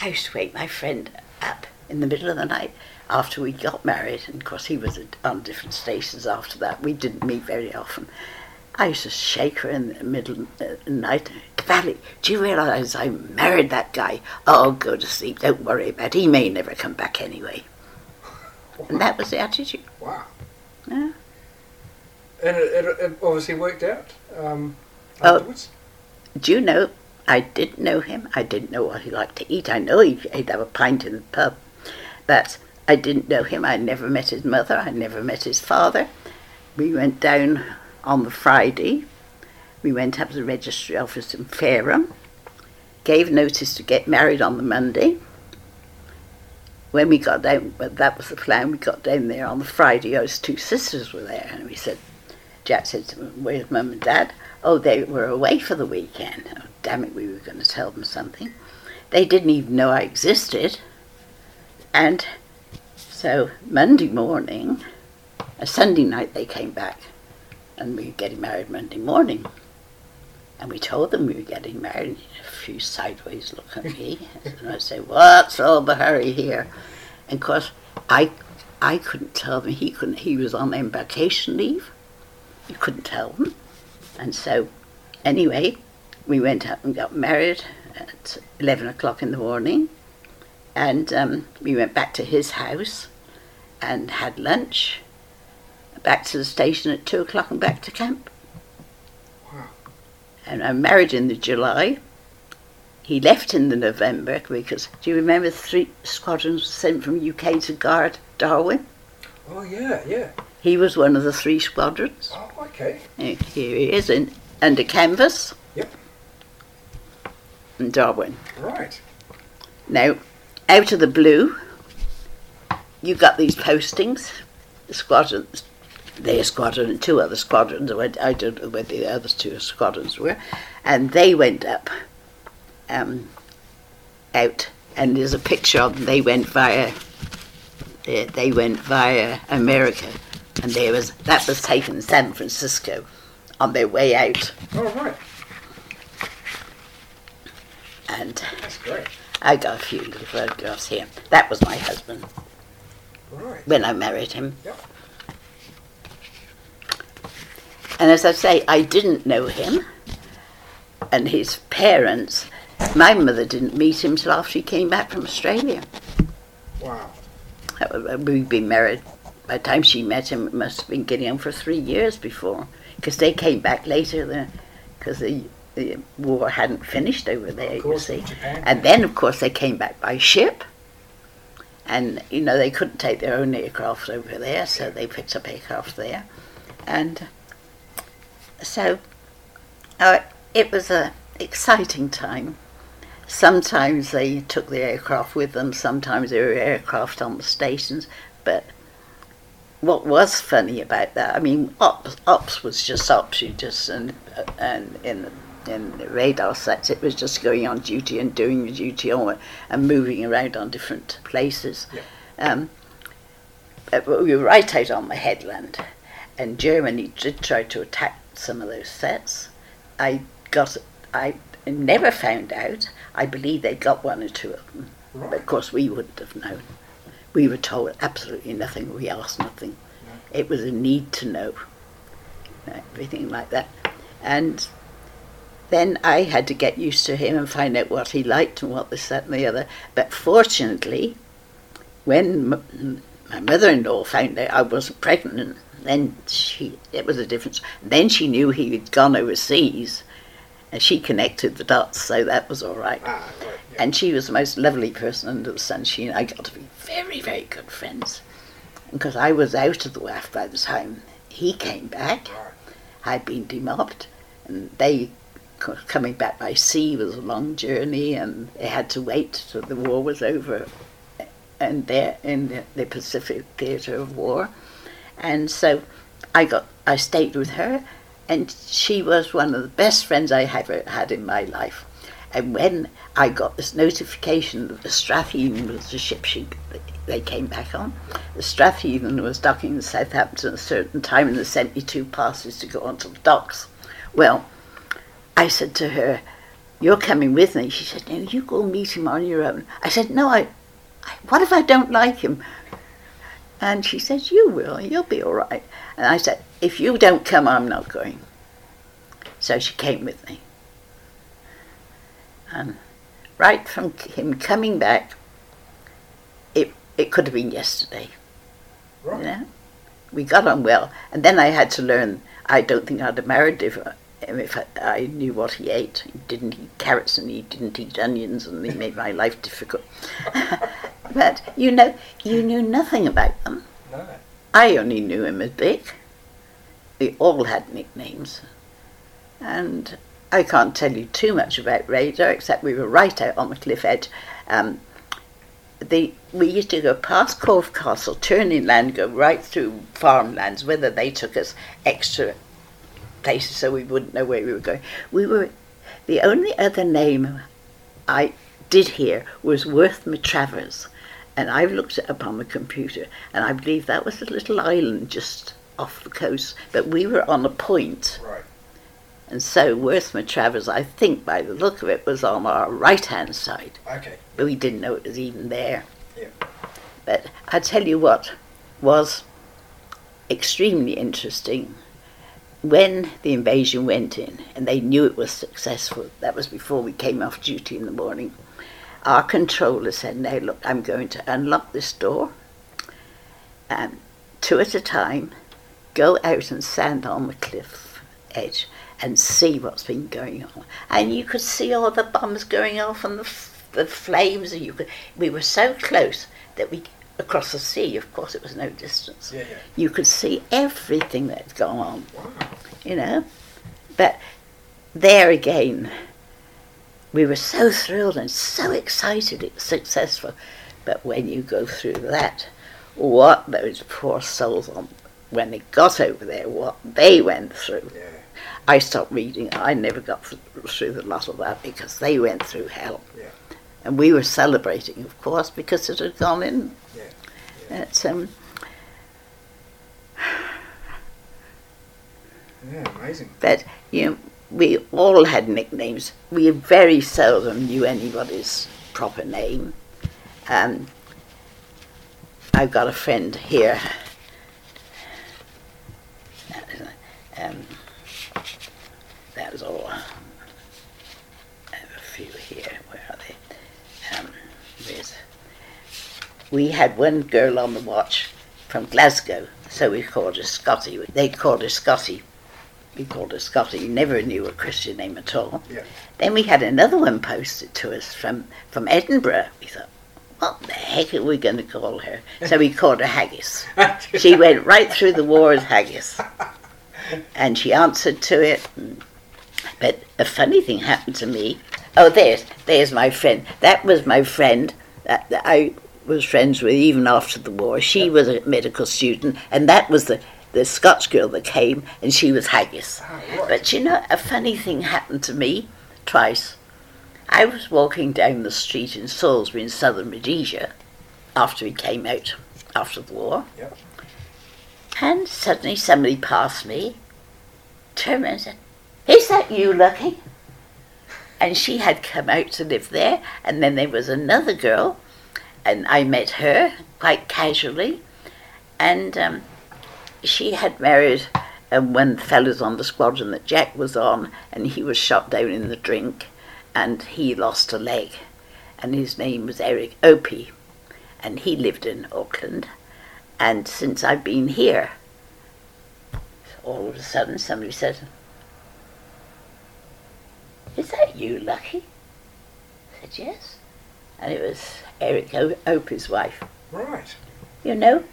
I to wake my friend up in the middle of the night after we got married. And of course, he was on different stations after that. We didn't meet very often. I used to shake her in the middle of the night. Valley, do you realise I married that guy? Oh, go to sleep. Don't worry about it. He may never come back anyway. And that was the attitude. Wow. Yeah. And it, it, it obviously worked out um, Oh. afterwards. Do you know, I didn't know him. I didn't know what he liked to eat. I know he, he'd have a pint in the pub. But I didn't know him. I never met his mother. I never met his father. We went down on the Friday. We went up to the registry office in Fareham. Gave notice to get married on the Monday. When we got down, well, that was the plan. We got down there on the Friday. Those two sisters were there, and we said, Jack said to them, Where's mum and dad? Oh, they were away for the weekend. Oh, damn it, we were going to tell them something. They didn't even know I existed. And so Monday morning, a Sunday night, they came back and we were getting married Monday morning. And we told them we were getting married. A few sideways look at me. [LAUGHS] and I say, What's all the hurry here? And of course, I, I couldn't tell them. He couldn't. He was on embarkation leave. You couldn't tell them. And so, anyway, we went out and got married, at 11 o'clock in the morning. And um, we went back to his house and had lunch, back to the station at 2 o'clock and back to camp. Wow. And I married in the July. He left in the November because, do you remember three squadrons sent from UK to guard Darwin? Oh yeah, yeah. He was one of the three squadrons. Oh, okay. Here he is in, under canvas Yep. in Darwin. Right. Now, out of the blue, you got these postings, the squadrons, their squadron and two other squadrons, I I don't know where the other two squadrons were, and they went up, um, out, and there's a picture of them, they went via, they, they went via America, and there was, that was taken in San Francisco on their way out, All right. and That's great. I got a few little photographs here. That was my husband Right. when I married him. Yep. And as I say, I didn't know him. And his parents, my mother didn't meet him till after he came back from Australia. Wow. Uh, We'd been married. By the time she met him, it must have been getting on for three years before. Because they came back later because the, the war hadn't finished over there, course, you see. Japan. And then, of course, they came back by ship. And, you know, they couldn't take their own aircraft over there, so they picked up aircraft there. And so uh, it was an exciting time. Sometimes they took the aircraft with them, sometimes there were aircraft on the stations. But what was funny about that, I mean, ops, ops was just ops. You just and and in in the radar sets, it was just going on duty and doing your duty on and moving around on different places. Yeah. Um, we were right out on the headland, and Germany did try to attack some of those sets. I got, I never found out. I believe they got one or two of them, but of course we wouldn't have known. We were told absolutely nothing. We asked nothing. It was a need to know, everything like that, and then I had to get used to him and find out what he liked and what this, that, and the other. But fortunately, when m- my mother-in-law found out I wasn't pregnant, then she it was a difference. Then she knew he had gone overseas, and she connected the dots, so that was all right. Ah, right. Yeah. And she was the most lovely person under the sun. She and I got to be very, very good friends. Because I was out of the WAAF by the time he came back. I'd been demobbed, and they coming back by sea was a long journey, and they had to wait till the war was over, and they're in the, Pacific theatre of war, and so I got I stayed with her, and she was one of the best friends I ever had in my life. And when I got this notification that the Stratheden was the ship she, they came back on, the Stratheden was docking in Southampton at a certain time and they sent me two passes to go onto the docks. Well, I said to her, You're coming with me. She said, No, you go meet him on your own. I said, No, I, I what if I don't like him? And she says, You will, you'll be all right. And I said, If you don't come, I'm not going. So she came with me. And right from him coming back, it, it could have been yesterday. Right. You know? We got on well. And then I had to learn, I don't think I'd have married if, if I, I knew what he ate. He didn't eat carrots and he didn't eat onions and he made my life difficult. [LAUGHS] but, you know, you knew nothing about them. No. I only knew him as Dick. They all had nicknames. And I can't tell you too much about Radar, except we were right out on the cliff edge. Um, the, we used to go past Corfe Castle, turn inland, go right through farmlands, whether they took us extra places so we wouldn't know where we were going. We were, the only other name I did hear was Worth Matravers, and I've looked it up on the computer, and I believe that was a little island just off the coast, but we were on a point. Right. And so Worth Matravers, I think by the look of it, was on our right hand side. Okay. But we didn't know it was even there. Yeah. But I tell you what was extremely interesting. When the invasion went in and they knew it was successful, that was before we came off duty in the morning, our controller said, Now look, I'm going to unlock this door, um, two at a time, go out and stand on the cliff edge and see what's been going on. And you could see all the bombs going off and the, f- the flames, and you could, we were so close that we across the sea, of course, it was no distance. Yeah, yeah. You could see everything that's gone on, Wow. you know. But there again, we were so thrilled and so excited it was successful. But when you go through that, what those poor souls on when they got over there, what they went through. Yeah. I stopped reading. I never got through the lot of that because they went through hell. Yeah. And we were celebrating, of course, because it had gone in. It's, um, Yeah. Amazing. but, you know, we all had nicknames. We very seldom knew anybody's proper name. Um, I've got a friend here. Um, that was all. I have a few here. Where are they? Um, there's, we had one girl on the watch from Glasgow, so we called her Scotty. They called her Scotty. We called her Scotty. Never knew a Christian name at all. Yeah. Then we had another one posted to us from, from Edinburgh. We thought, what the heck are we going to call her? So we called her Haggis. [LAUGHS] She went right through the war as Haggis. And she answered to it. But a funny thing happened to me. Oh, there's, there's my friend. That was my friend that, that I was friends with even after the war. She was a medical student, and that was the, the Scotch girl that came, and she was Haggis. Ah, right. But you know, a funny thing happened to me twice. I was walking down the street in Salisbury in southern Rhodesia after we came out after the war. Yep. And suddenly somebody passed me, turned around and said, Is that you, Lucky? And she had come out to live there, and then there was another girl, and I met her quite casually, and um, she had married um, one of the fellows on the squadron that Jack was on, and he was shot down in the drink, and he lost a leg, and his name was Eric Opie, and he lived in Auckland, and since I've been here, all of a sudden somebody said, Is that you, Lucky? I said, Yes. And it was Eric o- Opie's wife. Right. You know,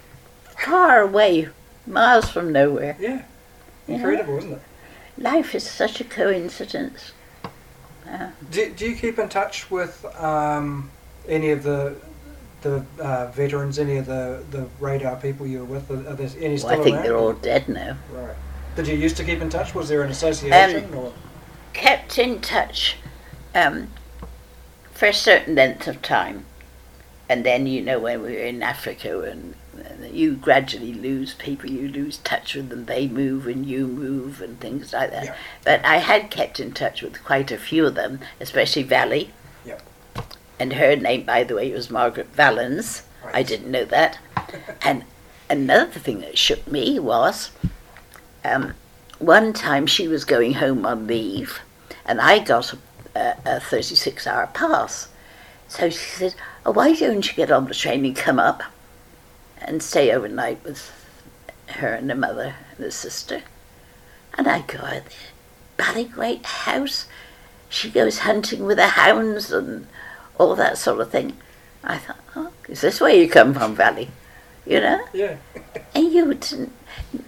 far away, miles from nowhere. Yeah. you know. Incredible, isn't it? Life is such a coincidence. Do, do you keep in touch with um, any of the the uh, veterans, any of the, the radar people you were with? Are, there any still Well, I think around? they're all dead now. Right. Did you used to keep in touch? Was there an association Um, or? kept in touch um, for a certain length of time. And then, you know, when we were in Africa, and, and you gradually lose people, you lose touch with them, they move and you move and things like that. Yeah. But I had kept in touch with quite a few of them, especially Valley. Yeah. And her name, by the way, was Margaret Valens. Right. I didn't know that. [LAUGHS] and another thing that shook me was um, one time she was going home on leave, and I got a, a 36 hour pass. So she said, oh, Why don't you get on the train and come up and stay overnight with her and the mother and the sister? And I go oh, out there, bloody great house. She goes hunting with the hounds and all that sort of thing. I thought, oh, is this where you come from, Valley? You know? Yeah. [LAUGHS] And you didn't,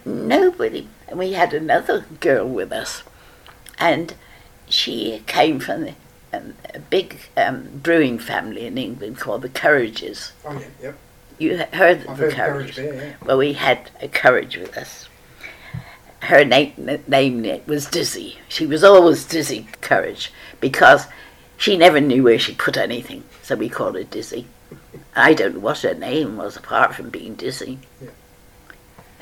nobody, and we had another girl with us, and she came from the, um, a big um, brewing family in England called the Courages. Oh yeah. Yep. You heard of I've the heard Courages? courage. Yeah. Well, we had a Courage with us. Her name, name was Dizzy. She was always Dizzy Courage because she never knew where she put anything, so we called her Dizzy. I don't know what her name was apart from being Dizzy. Yeah.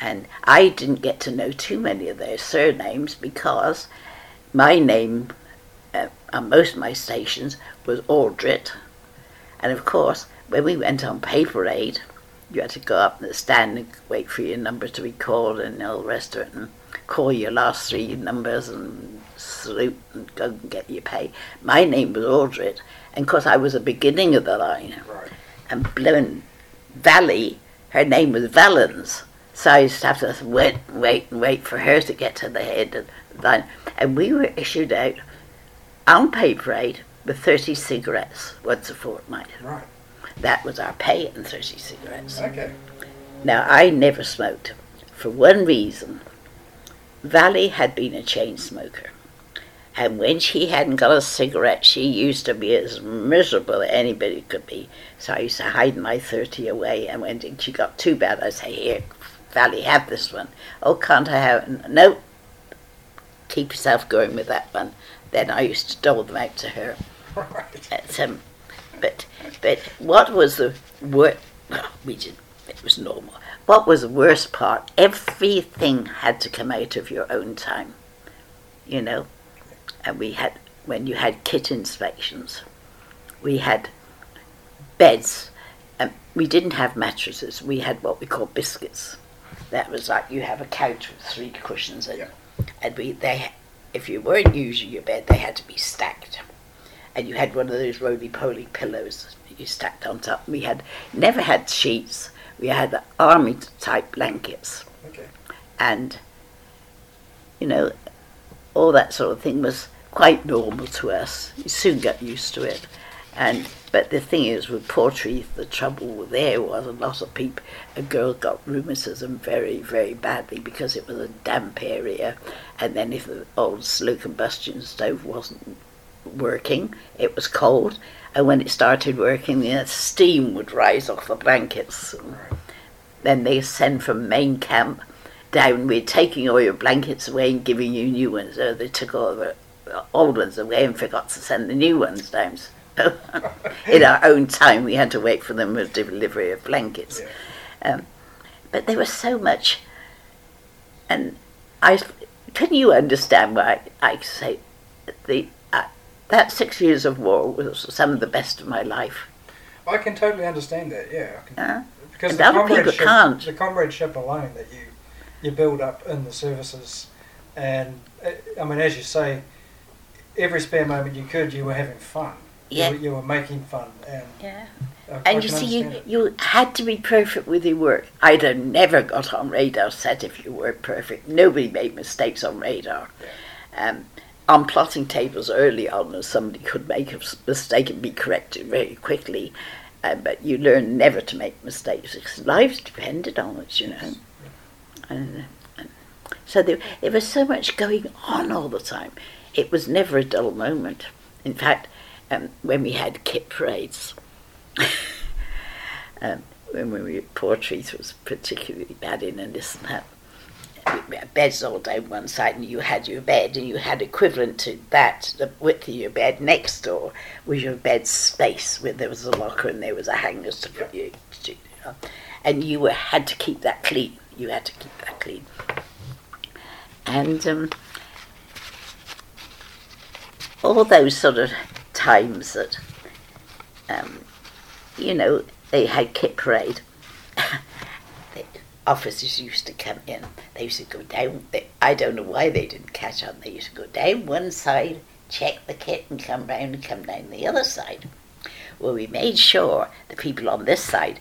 And I didn't get to know too many of their surnames because my name uh, on most of my stations was Audritt. And of course, when we went on pay parade, you had to go up in the stand and wait for your number to be called and all the rest of it. And call your last three numbers and salute and go and get your pay. My name was Audritt, and of course I was the beginning of the line. Right. And Blowin Valley, her name was Valens. So I used to have to wait, wait, and wait for her to get to the head of the line. And we were issued out unpaid rate with 30 cigarettes once a fortnight. Right. That was our pay and 30 cigarettes. Okay. Now, I never smoked for one reason. Valley had been a chain smoker. And when she hadn't got a cigarette, she used to be as miserable as anybody could be. So I used to hide my 30 away. And when she got too bad, I'd say, Here, Valley, have this one. Oh, can't I have it? No. Keep yourself going with that one. Then I used to dole them out to her. Right. That's, um, but but what was the worst? We did. It was normal. What was the worst part? Everything had to come out of your own time. You know, and we had when you had kit inspections, we had beds. And we didn't have mattresses. We had what we called biscuits. That was like you have a couch with three cushions in, Yeah. And we they if you weren't using your bed, they had to be stacked and you had one of those roly-poly pillows that you stacked on top. We had never had sheets. We had army type blankets, Okay. and you know, all that sort of thing was quite normal to us. You soon got used to it, and but the thing is, with Portreath, the trouble there was a lot of people. A girl got rheumatism very, very badly because it was a damp area, and then if the old slow combustion stove wasn't working, it was cold, and when it started working, the steam would rise off the blankets. Then they send from main camp down. We're taking all your blankets away and giving you new ones. So they took all the old ones away and forgot to send the new ones down. So [LAUGHS] in our own time, we had to wait for them with delivery of blankets. Yeah. Um, but there was so much, and I can you understand why I say the uh, that six years of war was some of the best of my life. I can totally understand that. Yeah. I can, Huh? because the comradeship, can't. the comradeship alone that you you build up in the services, and uh, I mean, as you say, every spare moment you could, you were having fun. Yeah. You, were- you were making fun, and Yeah. I And you see, you, it. you had to be perfect with your work. I'd have never got on radar set if you weren't perfect. Nobody made mistakes on radar. Um, on plotting tables early on, somebody could make a mistake and be corrected very quickly. Uh, but you learn never to make mistakes because lives depended on it, you know. And, and so there, there was so much going on all the time. It was never a dull moment. In fact, um, when we had kit parades, [LAUGHS] um, when we were Portreath was particularly bad in and this and that. Beds all down one side, and you had your bed, and you had equivalent to that, the width of your bed next door was your bed space, where there was a locker and there was a hangers to put you, know, and you were, had to keep that clean. You had to keep that clean. And um, all those sort of times that, um, you know, they had kit parade. the [LAUGHS] officers used to come in. They used to go down. They, I don't know why they didn't catch on. They used to go down one side, check the kit, and come round and come down the other side. Well, we made sure the people on this side,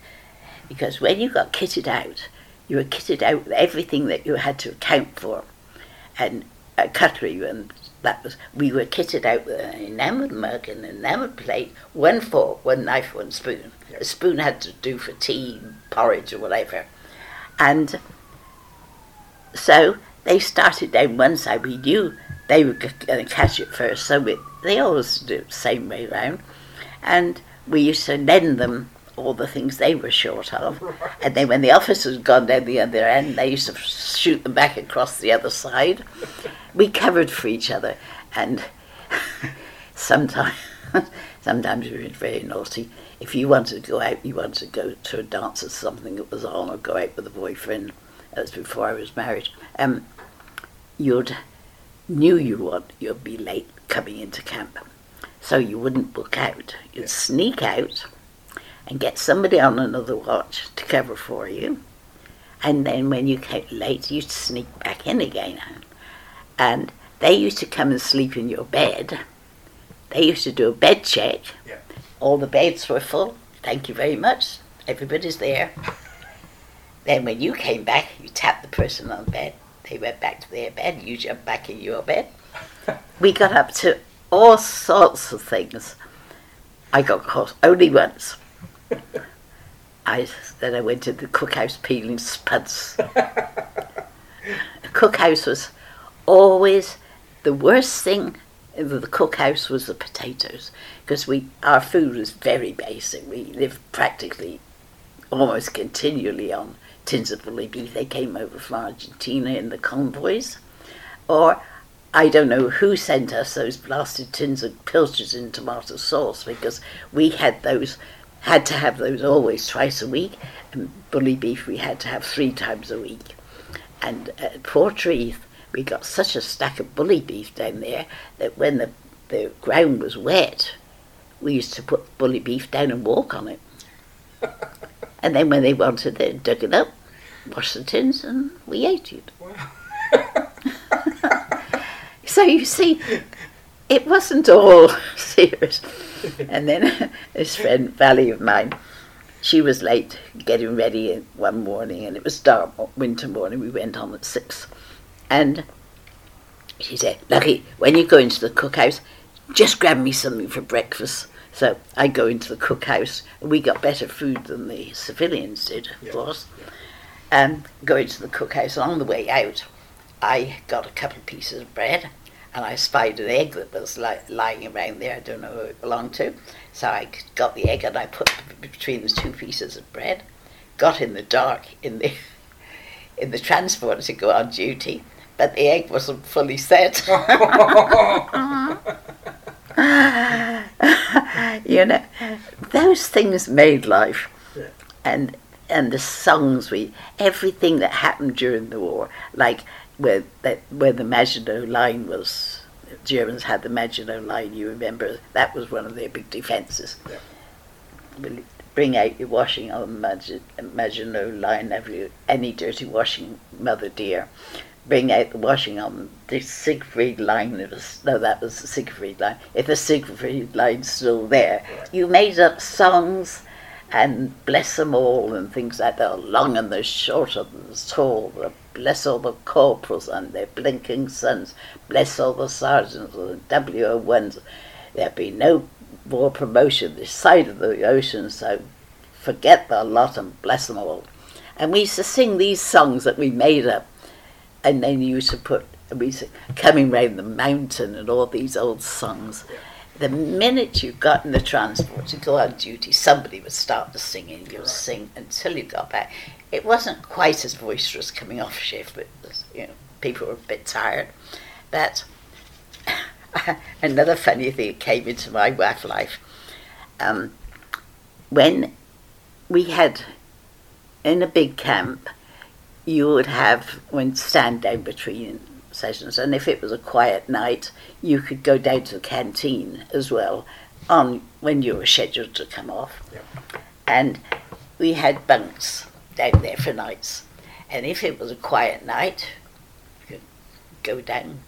because when you got kitted out, you were kitted out with everything that you had to account for, and uh, cutlery and that was we were kitted out with an enamelled mug and an enamelled plate, one fork, one knife, one spoon. A spoon had to do for tea, porridge, or whatever, and so they started down one side. We knew they were going to catch it first, so we, they always do it the same way round, and we used to lend them all the things they were short of. [LAUGHS] And then when the officers had gone down the other end, they used to shoot them back across the other side. We covered for each other, and [LAUGHS] sometimes, [LAUGHS] sometimes we were very naughty. If you wanted to go out, you wanted to go to a dance or something that was on, or go out with a boyfriend. That was before I was married. Um, you'd knew you would you'd be late coming into camp, so you wouldn't book out. You'd sneak out and get somebody on another watch to cover for you. And then when you came late, you'd sneak back in again. And they used to come and sleep in your bed. They used to do a bed check. Yeah. All the beds were full. Thank you very much. Everybody's there. [LAUGHS] then when you came back, you tapped the person on the bed. They went back to their bed. You jumped back in your bed. [LAUGHS] we got up to all sorts of things. I got caught only once. I then I went to the cookhouse peeling spuds. the cookhouse was always the worst thing in the cookhouse was the potatoes because we our food was very basic. We lived practically almost continually on tins of bully beef. They came over from Argentina in the convoys, or I don't know who sent us those blasted tins of pilchards in tomato sauce because we had those had to have those always twice a week, and bully beef we had to have three times a week. And at Portreath, we got such a stack of bully beef down there that when the, the ground was wet, we used to put bully beef down and walk on it. [LAUGHS] and then when they wanted, they dug it up, washed the tins, and we ate it. [LAUGHS] so you see, it wasn't all [LAUGHS] serious. And then [LAUGHS] this friend, Valley of mine, she was late getting ready one morning, and it was dark winter morning. We went on at six, and she said, "Lucky, when you go into the cookhouse, just grab me something for breakfast." So I go into the cookhouse. We got better food than the civilians did, of Yeah, course. And go into the cookhouse. On the way out, I got a couple of pieces of bread and I spied an egg that was li- lying around there. I don't know who it belonged to. So I got the egg and I put it between the two pieces of bread. Got in the dark in the [LAUGHS] in the transport to go on duty, but the egg wasn't fully set. [LAUGHS] [LAUGHS] you know, those things made life, Yeah. and and the songs we everything that happened during the war, like where that where the Maginot Line was. Germans had the Maginot Line. You remember that was one of their big defences. Yeah. Bring out your washing on the Magi- Maginot Line. Every any dirty washing, mother dear. Bring out the washing on the Siegfried line. It was, no, that was the Siegfried line. If the Siegfried line's still there, you made up songs and bless them all and things like that. The long and the short and the tall. Bless all the corporals and their blinking sons. Bless all the sergeants and the WO1s. There'd be no war promotion this side of the ocean, so forget the lot and bless them all. And we used to sing these songs that we made up and then you used to put we used to, coming round the mountain and all these old songs. The minute you got in the transport to go on duty, somebody would start to sing and you'd sing until you got back. It wasn't quite as boisterous coming off shift, but you know, people were a bit tired. But [LAUGHS] another funny thing came into my work life, um, when we had in a big camp, you would have when stand down between sessions, and if it was a quiet night, you could go down to the canteen as well on when you were scheduled to come off. Yeah. And we had bunks down there for nights, and if it was a quiet night, you could go down,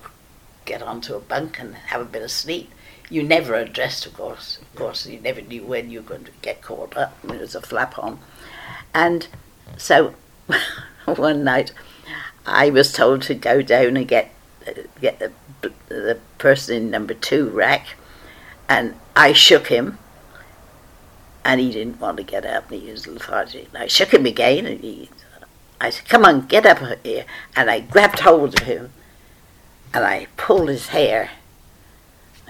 get onto a bunk, and have a bit of sleep. You never addressed, of course. Of course, you never knew when you were going to get caught up. There was a flap on, and so [LAUGHS] one night I was told to go down and get get the, the person in number two rack, and I shook him, and he didn't want to get up. And he was lethargic. And I shook him again, and he, I said, "Come on, get up here!" And I grabbed hold of him, and I pulled his hair.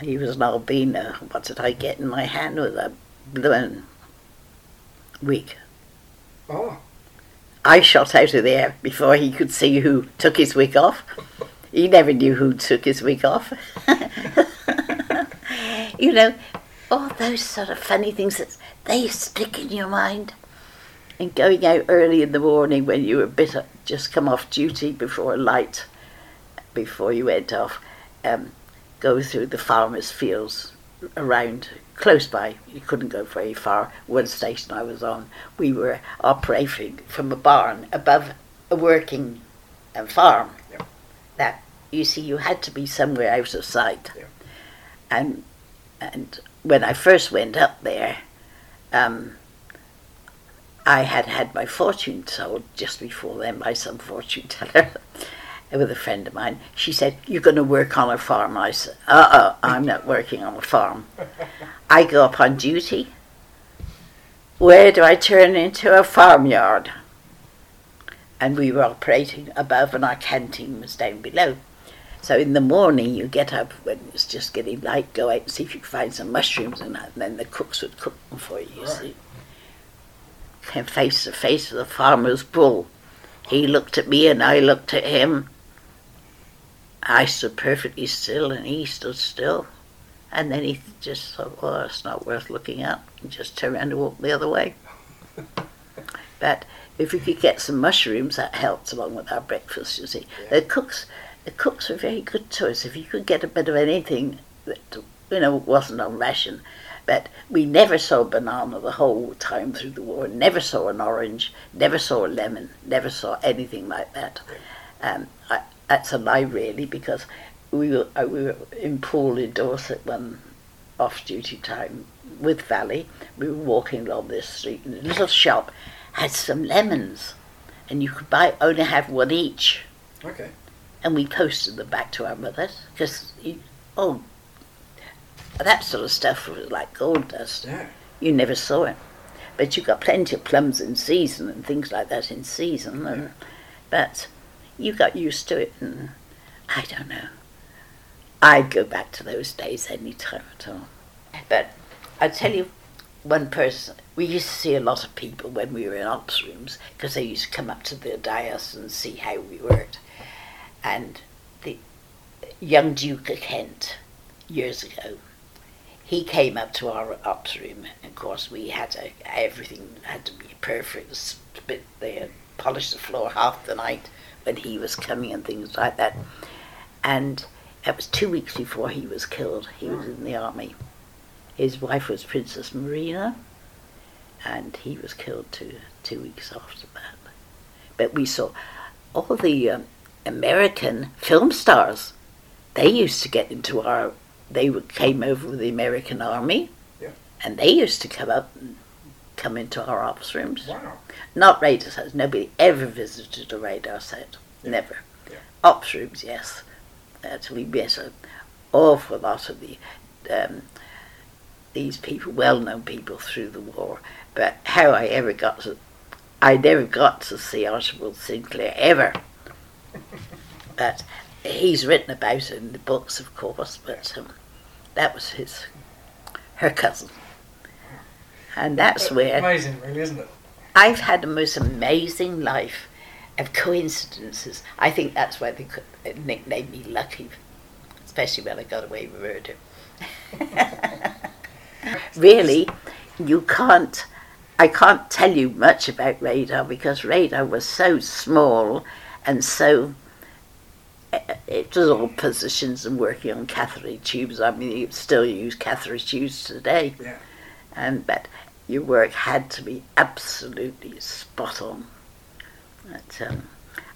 He was an albino. Uh, what did I get in my hand? With a blowing wig. Oh, I shot out of there before he could see who took his wig off. He never knew who took his wig off. [LAUGHS] you know, all those sort of funny things that they stick in your mind. And going out early in the morning when you were a bit just come off duty before light, before you went off, um, go through the farmers' fields around close by. You couldn't go very far. One station I was on, we were operating from a barn above a working uh, farm, Yeah. that you see, you had to be somewhere out of sight. Yeah. And and when I first went up there, um, I had had my fortune told just before then by some fortune teller. [LAUGHS] With a friend of mine, she said, "You're going to work on a farm." I said, "Uh, uh I'm not working on a farm. [LAUGHS] I go up on duty. Where do I turn into a farmyard?" And we were operating above, and our canteen was down below. So in the morning, you get up when it's just getting light, go out and see if you can find some mushrooms and and then the cooks would cook them for you. You Right. see, came face to face with the farmer's bull. He looked at me, and I looked at him. I stood perfectly still, and he stood still. And then he just thought, well, it's not worth looking at, and just turned around and walked the other way. [LAUGHS] but if we could get some mushrooms, that helped along with our breakfast, you see. The cooks the cooks were very good to us. If you could get a bit of anything that you know wasn't on ration, but we never saw banana the whole time through the war. Never saw an orange. Never saw a lemon. Never saw anything like that. Um, I, that's a lie, really, because we were uh, we were in Poole in Dorset one off duty time with Valley. We were walking along this street, and a little shop had some lemons, and you could buy only have one each Okay. And we posted them back to our mothers because oh that sort of stuff was like gold dust. Yeah. you never saw it. But you got plenty of plums in season and things like that in season and but you got used to it and i don't know. I'd go back to those days any time at all. But i tell you one person we used to see a lot of people when we were in ops rooms because they used to come up to the dais and see how we worked and the young Duke of Kent years ago, he came up to our ops room. Of course, we had to everything had to be perfect. Spit there, polish the floor half the night when he was coming and things like that. And it was two weeks before he was killed. He was in the army. His wife was Princess Marina, and he was killed two two weeks after that. But we saw all the um, American film stars. They used to get into our. They came over with the American Army, Yeah. and they used to come up and come into our ops rooms. Wow. Not radar sets. Nobody ever visited a radar set. Yeah. Never. Yeah. Ops rooms, yes. That we met an awful lot of the um, these people, well-known people through the war. But how I ever got to, I never got to see Archibald Sinclair ever. But he's written about it in the books, of course. But um, that was his, her cousin, and that's where Amazing, really, isn't it? I've had the most amazing life of coincidences. I think that's why they could, they nicknamed me Lucky, especially when I got away with murder. [LAUGHS] really, you can't. I can't tell you much about radar because radar was so small and so. It was all positions and working on catheter tubes. I mean, you still use catheter tubes today Yeah. and but your work had to be absolutely spot on. But, um,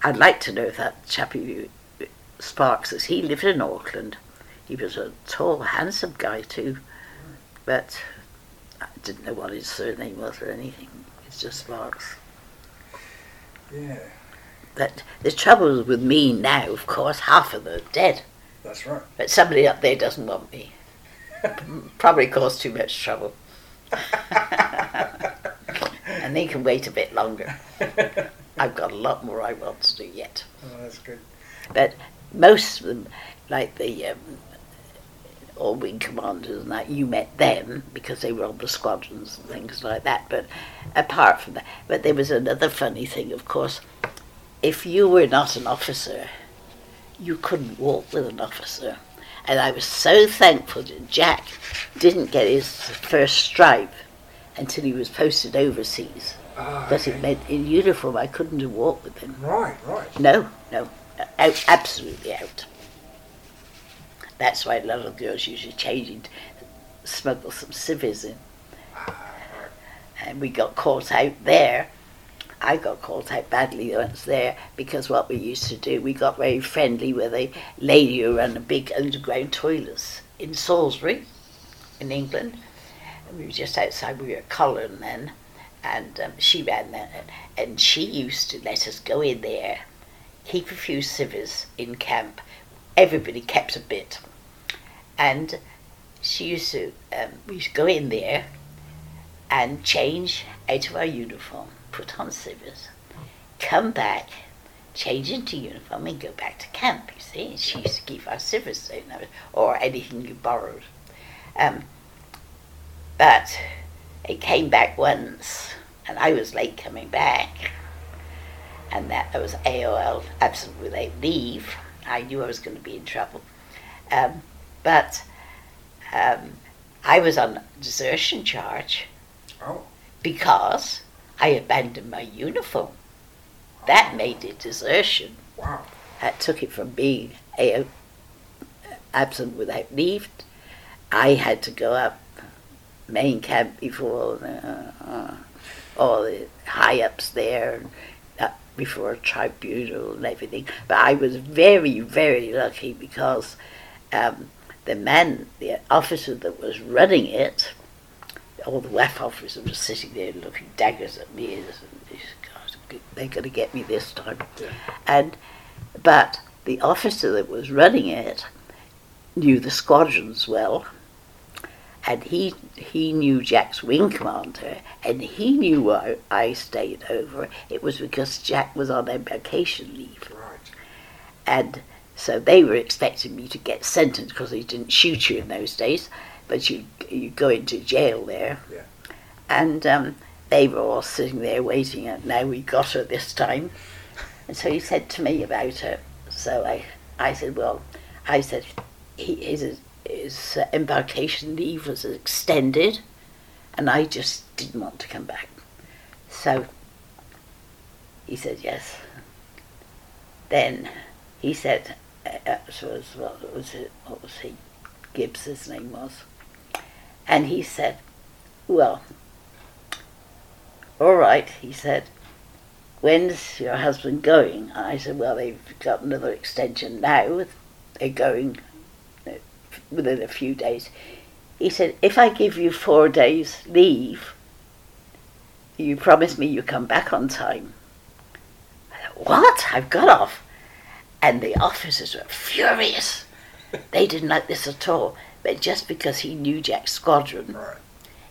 I'd like to know if that chappie who- Sparks is he lived in Auckland. He was a tall, handsome guy too, but I didn't know what his surname was or anything. It's just Sparks. Yeah. But the trouble with me now, of course, half of them are dead. That's right. But somebody up there doesn't want me. Probably cause too much trouble. and they can wait a bit longer. I've got a lot more I want to do yet. Oh, that's good. But most of them, like the um, all wing commanders and that, you met them because they were on the squadrons and things like that. But apart from that, but there was another funny thing, of course. If you were not an officer, you couldn't walk with an officer. And I was so thankful that Jack didn't get his first stripe until he was posted overseas. Ah, Because okay. it meant in uniform I couldn't have walked with him. Right, right. No, no, out, absolutely out. That's why a lot of girls usually change to smuggle some civvies in. And we got caught out there. I got caught out badly once there because what we used to do, we got very friendly with a lady who ran a big underground toilets in Salisbury, in England. And we were just outside, we were Colerne then, and um, she ran that, and she used to let us go in there, keep a few civvies in camp. Everybody kept a bit, and she used to, um, we used to go in there and change out of our uniform, put on civvies, come back, change into uniform, and go back to camp. You see, and she used to keep our civvies, or anything you borrowed. Um, but it came back once, and I was late coming back, and that was AOL, absent without leave. I knew I was going to be in trouble, um, but um, I was on desertion charge Oh. because I abandoned my uniform. That made it desertion. Wow. That took it from being a, absent without leave. I had to go up main camp before uh, uh, all the high ups there, and, uh, before a tribunal and everything. But I was very, very lucky because um, the man, the officer that was running it, all the WAAF officers were sitting there looking daggers at me God, they're going to get me this time. Yeah. And but the officer that was running it knew the squadrons well, and he he knew Jack's wing commander, and he knew why I stayed over. It was because Jack was on embarkation leave, Right. and so they were expecting me to get sentenced because they didn't shoot you in those days, but you you go into jail there. Yeah. And um, they were all sitting there waiting, and now we got her this time. And so he said to me about her. So I, I said, well, I said, he, his, his uh, embarkation leave was extended, and I just didn't want to come back. So he said yes. Then he said, uh, uh, was, what was it? What was he? Gibbs, his name was. And he said, well, all right, he said, when's your husband going? And I said, well, they've got another extension now. They're going uh, within a few days. He said, if I give you four days leave, you promise me you come back on time. I said, what? I've got off. And the officers were furious. They didn't like this at all. But just because he knew Jack's squadron, Right.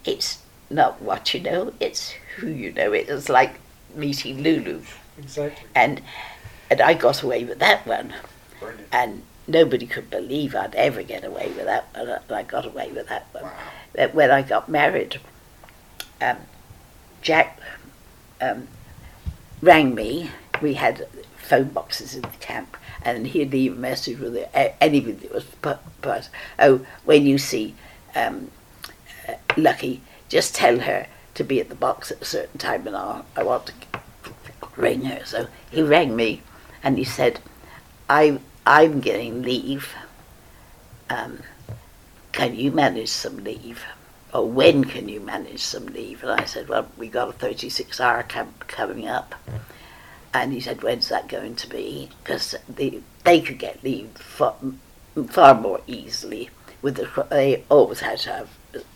it's not what you know, it's who you know. It was like meeting Lulu. Exactly. And and I got away with that one. Brilliant. And nobody could believe I'd ever get away with that one. And I got away with that one. Wow. That when I got married, um, Jack um, rang me. We had phone boxes in the camp, and he'd leave a message with it, anybody that was put. Oh, when you see um, uh, Lucky, just tell her to be at the box at a certain time, and I'll, I want to ring her. So he rang me, and he said, "I I'm getting leave. Um, can you manage some leave?" or when can you manage some leave? And I said, well, we got a 36 hour camp coming up. And he said, when's that going to be? Because the, they could get leave far, far more easily. With the, they always had to have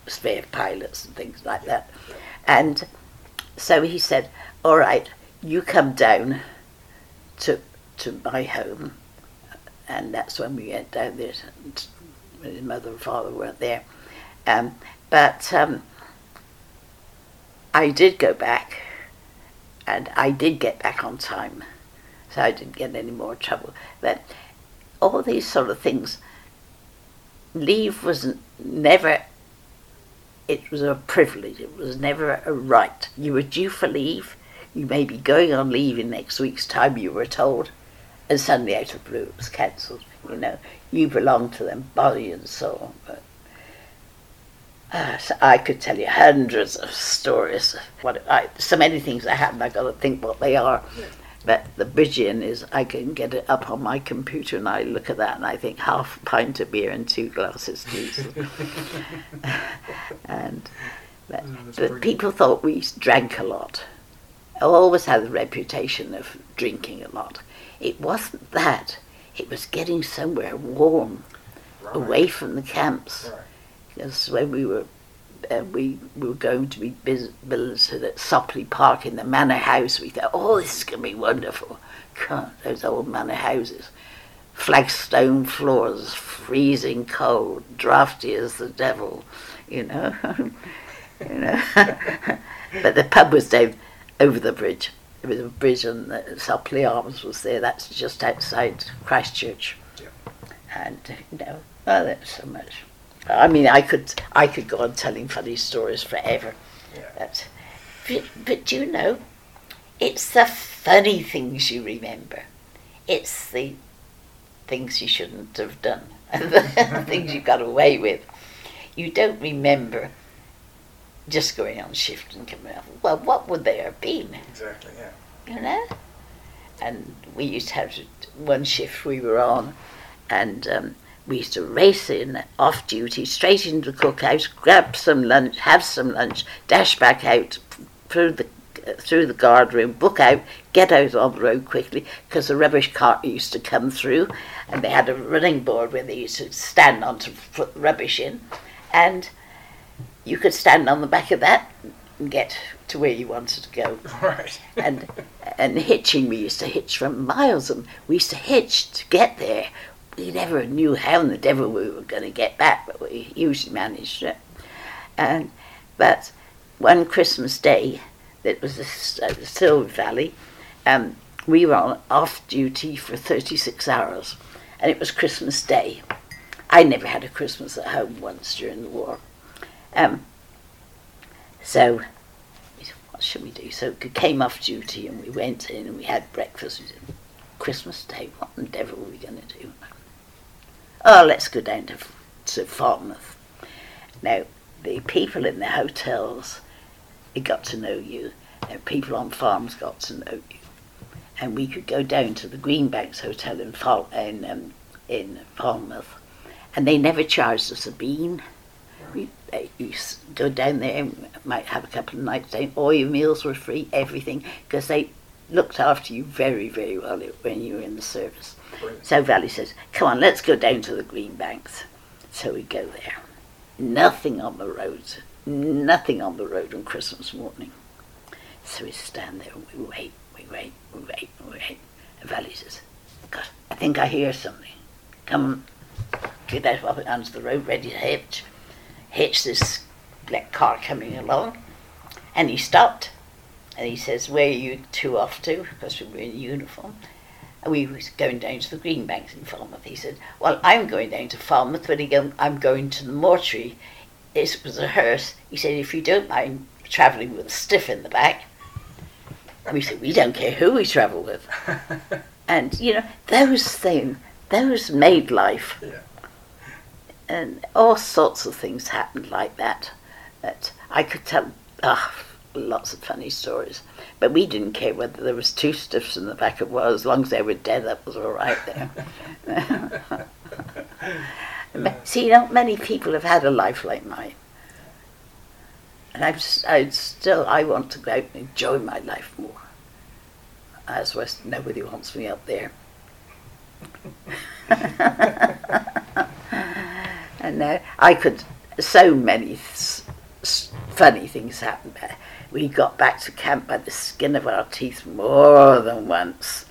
spare pilots and things like that. And so he said, all right, you come down to, to my home. And that's when we went down there. When his mother and father weren't there. Um, but um, I did go back, and I did get back on time, so I didn't get any more trouble. But all these sort of things, leave was never. It was a privilege. It was never a right. You were due for leave. You may be going on leave in next week's time. You were told, and suddenly out of blue it was cancelled. You know, you belong to them, body and soul. But uh, so I could tell you hundreds of stories. What I, so many things that happened, I've got to think what they are. But the Bridgian is I can get it up on my computer and I look at that and I think half a pint of beer and two glasses please. [LAUGHS] [LAUGHS] and but, Oh, but brilliant. people thought we drank a lot, I always had the reputation of drinking a lot. It wasn't that. It was getting somewhere warm, Right. away from the camps. Right. Because when we were uh, we were going to be billeted at Sopley Park in the manor house, we thought, oh, this is going to be wonderful. God, those old manor houses. Flagstone floors, freezing cold, drafty as the devil, you know. [LAUGHS] you know. [LAUGHS] but the pub was down over the bridge. There was a bridge and the Sopley Arms was there. That's just outside Christchurch. Yep. And, you know, oh, that's so much. I mean, I could I could go on telling funny stories forever. Yeah. But, but, but you know, it's the funny things you remember. It's the things you shouldn't have done, [LAUGHS] and the [LAUGHS] things you got away with. You don't remember just going on shift and coming off. Well, what would they have been? Exactly. Yeah. you know. And we used to have one shift we were on, and um, we used to race in off duty straight into the cookhouse, grab some lunch, have some lunch, dash back out through the through the guard room, book out, get out on the road quickly because the rubbish cart used to come through, and they had a running board where they used to stand on to put rubbish in, and you could stand on the back of that and get to where you wanted to go [LAUGHS] Right. and and hitching we used to hitch from miles and we used to hitch to get there we never knew how in the devil we were going to get back but we usually managed it and but one christmas day that was at the silver valley um, we were on off duty for 36 hours and it was christmas day i never had a christmas at home once during the war um, so what should we do? So we came off duty and we went in and we had breakfast. Christmas Day, what in the devil are we going to do? Oh, let's go down to, to Falmouth. Now, the people in the hotels, they got to know you. And people on farms got to know you. And we could go down to the Greenbanks Hotel in, Fal- in, um, in Falmouth. And they never charged us a bean. We, you go down there and might have a couple of nights down. All your meals were free, everything, because they looked after you very, very well when you were in the service. So Valley says, "Come on, let's go down to the Green Banks." So we go there. Nothing on the road. Nothing on the road on Christmas morning. So we stand there and we wait, we wait, we wait, we wait. And Valley says, God, I think I hear something. Come get out up onto the road, ready to hitch. Hitch this black car coming along. And he stopped. And he says, Where are you two off to? Because we were in uniform. We was going down to the Greenbanks in Falmouth. He said, Well, I'm going down to Falmouth, but again, I'm going to the mortuary. This was a hearse. He said, If you don't mind travelling with a stiff in the back. And we said, We don't care who we travel with. [LAUGHS] And, you know, those things, those made life. Yeah. And all sorts of things happened like that. That I could tell ah, lots of funny stories. But we didn't care whether there was two stiffs in the back of well, as long as they were dead, that was all right there. [LAUGHS] See, not many people have had a life like mine. And I'm, I still, I want to go out and enjoy my life more. As West, nobody wants me up there. [LAUGHS] and uh, I could, so many s- funny things happen. there. We got back to camp by the skin of our teeth more than once.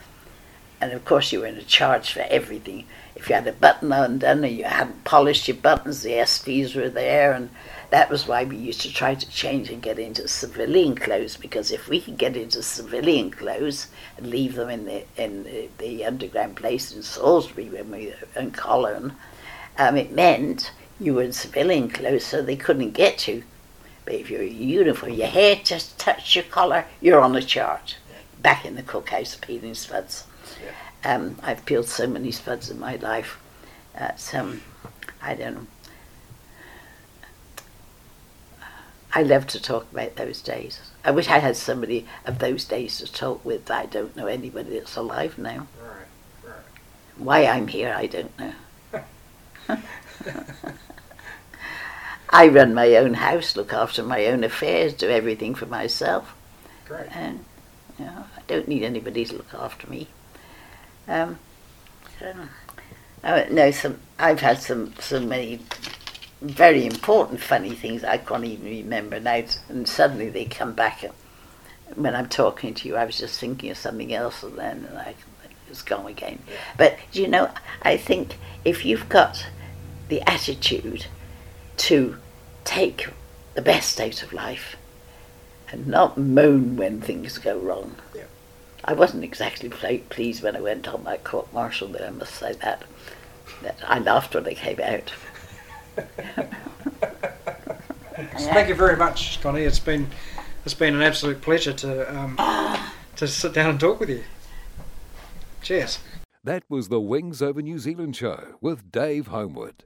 And of course, you were in a charge for everything. If you had a button undone or you hadn't polished your buttons, the SPs were there. And that was why we used to try to change and get into civilian clothes. Because if we could get into civilian clothes and leave them in the in the, the underground place in Salisbury when we were in Colerne, um, it meant you were in civilian clothes, so they couldn't get you. But if you're uniform, your hair just touched your collar, you're on a charge. Back in the cookhouse peeling spuds. Um, I've peeled so many spuds in my life. That's, um, I don't know. I love to talk about those days. I wish I had somebody of those days to talk with. I don't know anybody that's alive now. Right. Right. Why I'm here, I don't know. [LAUGHS] [LAUGHS] I run my own house, look after my own affairs, do everything for myself. Great. And You know, I don't need anybody to look after me. Um, so, I know some. I've had some so many very important funny things I can't even remember now, and suddenly they come back. When I'm talking to you, I was just thinking of something else, and then and I, it's gone again. Yeah. But you know, I think if you've got the attitude to take the best out of life and not moan when things go wrong. Yeah. I wasn't exactly pl- pleased when I went on my court martial, but I must say that. that I laughed when I came out. [LAUGHS] Thank you very much, Connie. It's been it's been an absolute pleasure to um, [GASPS] to sit down and talk with you. Cheers. That was the Wings Over New Zealand show with Dave Homewood.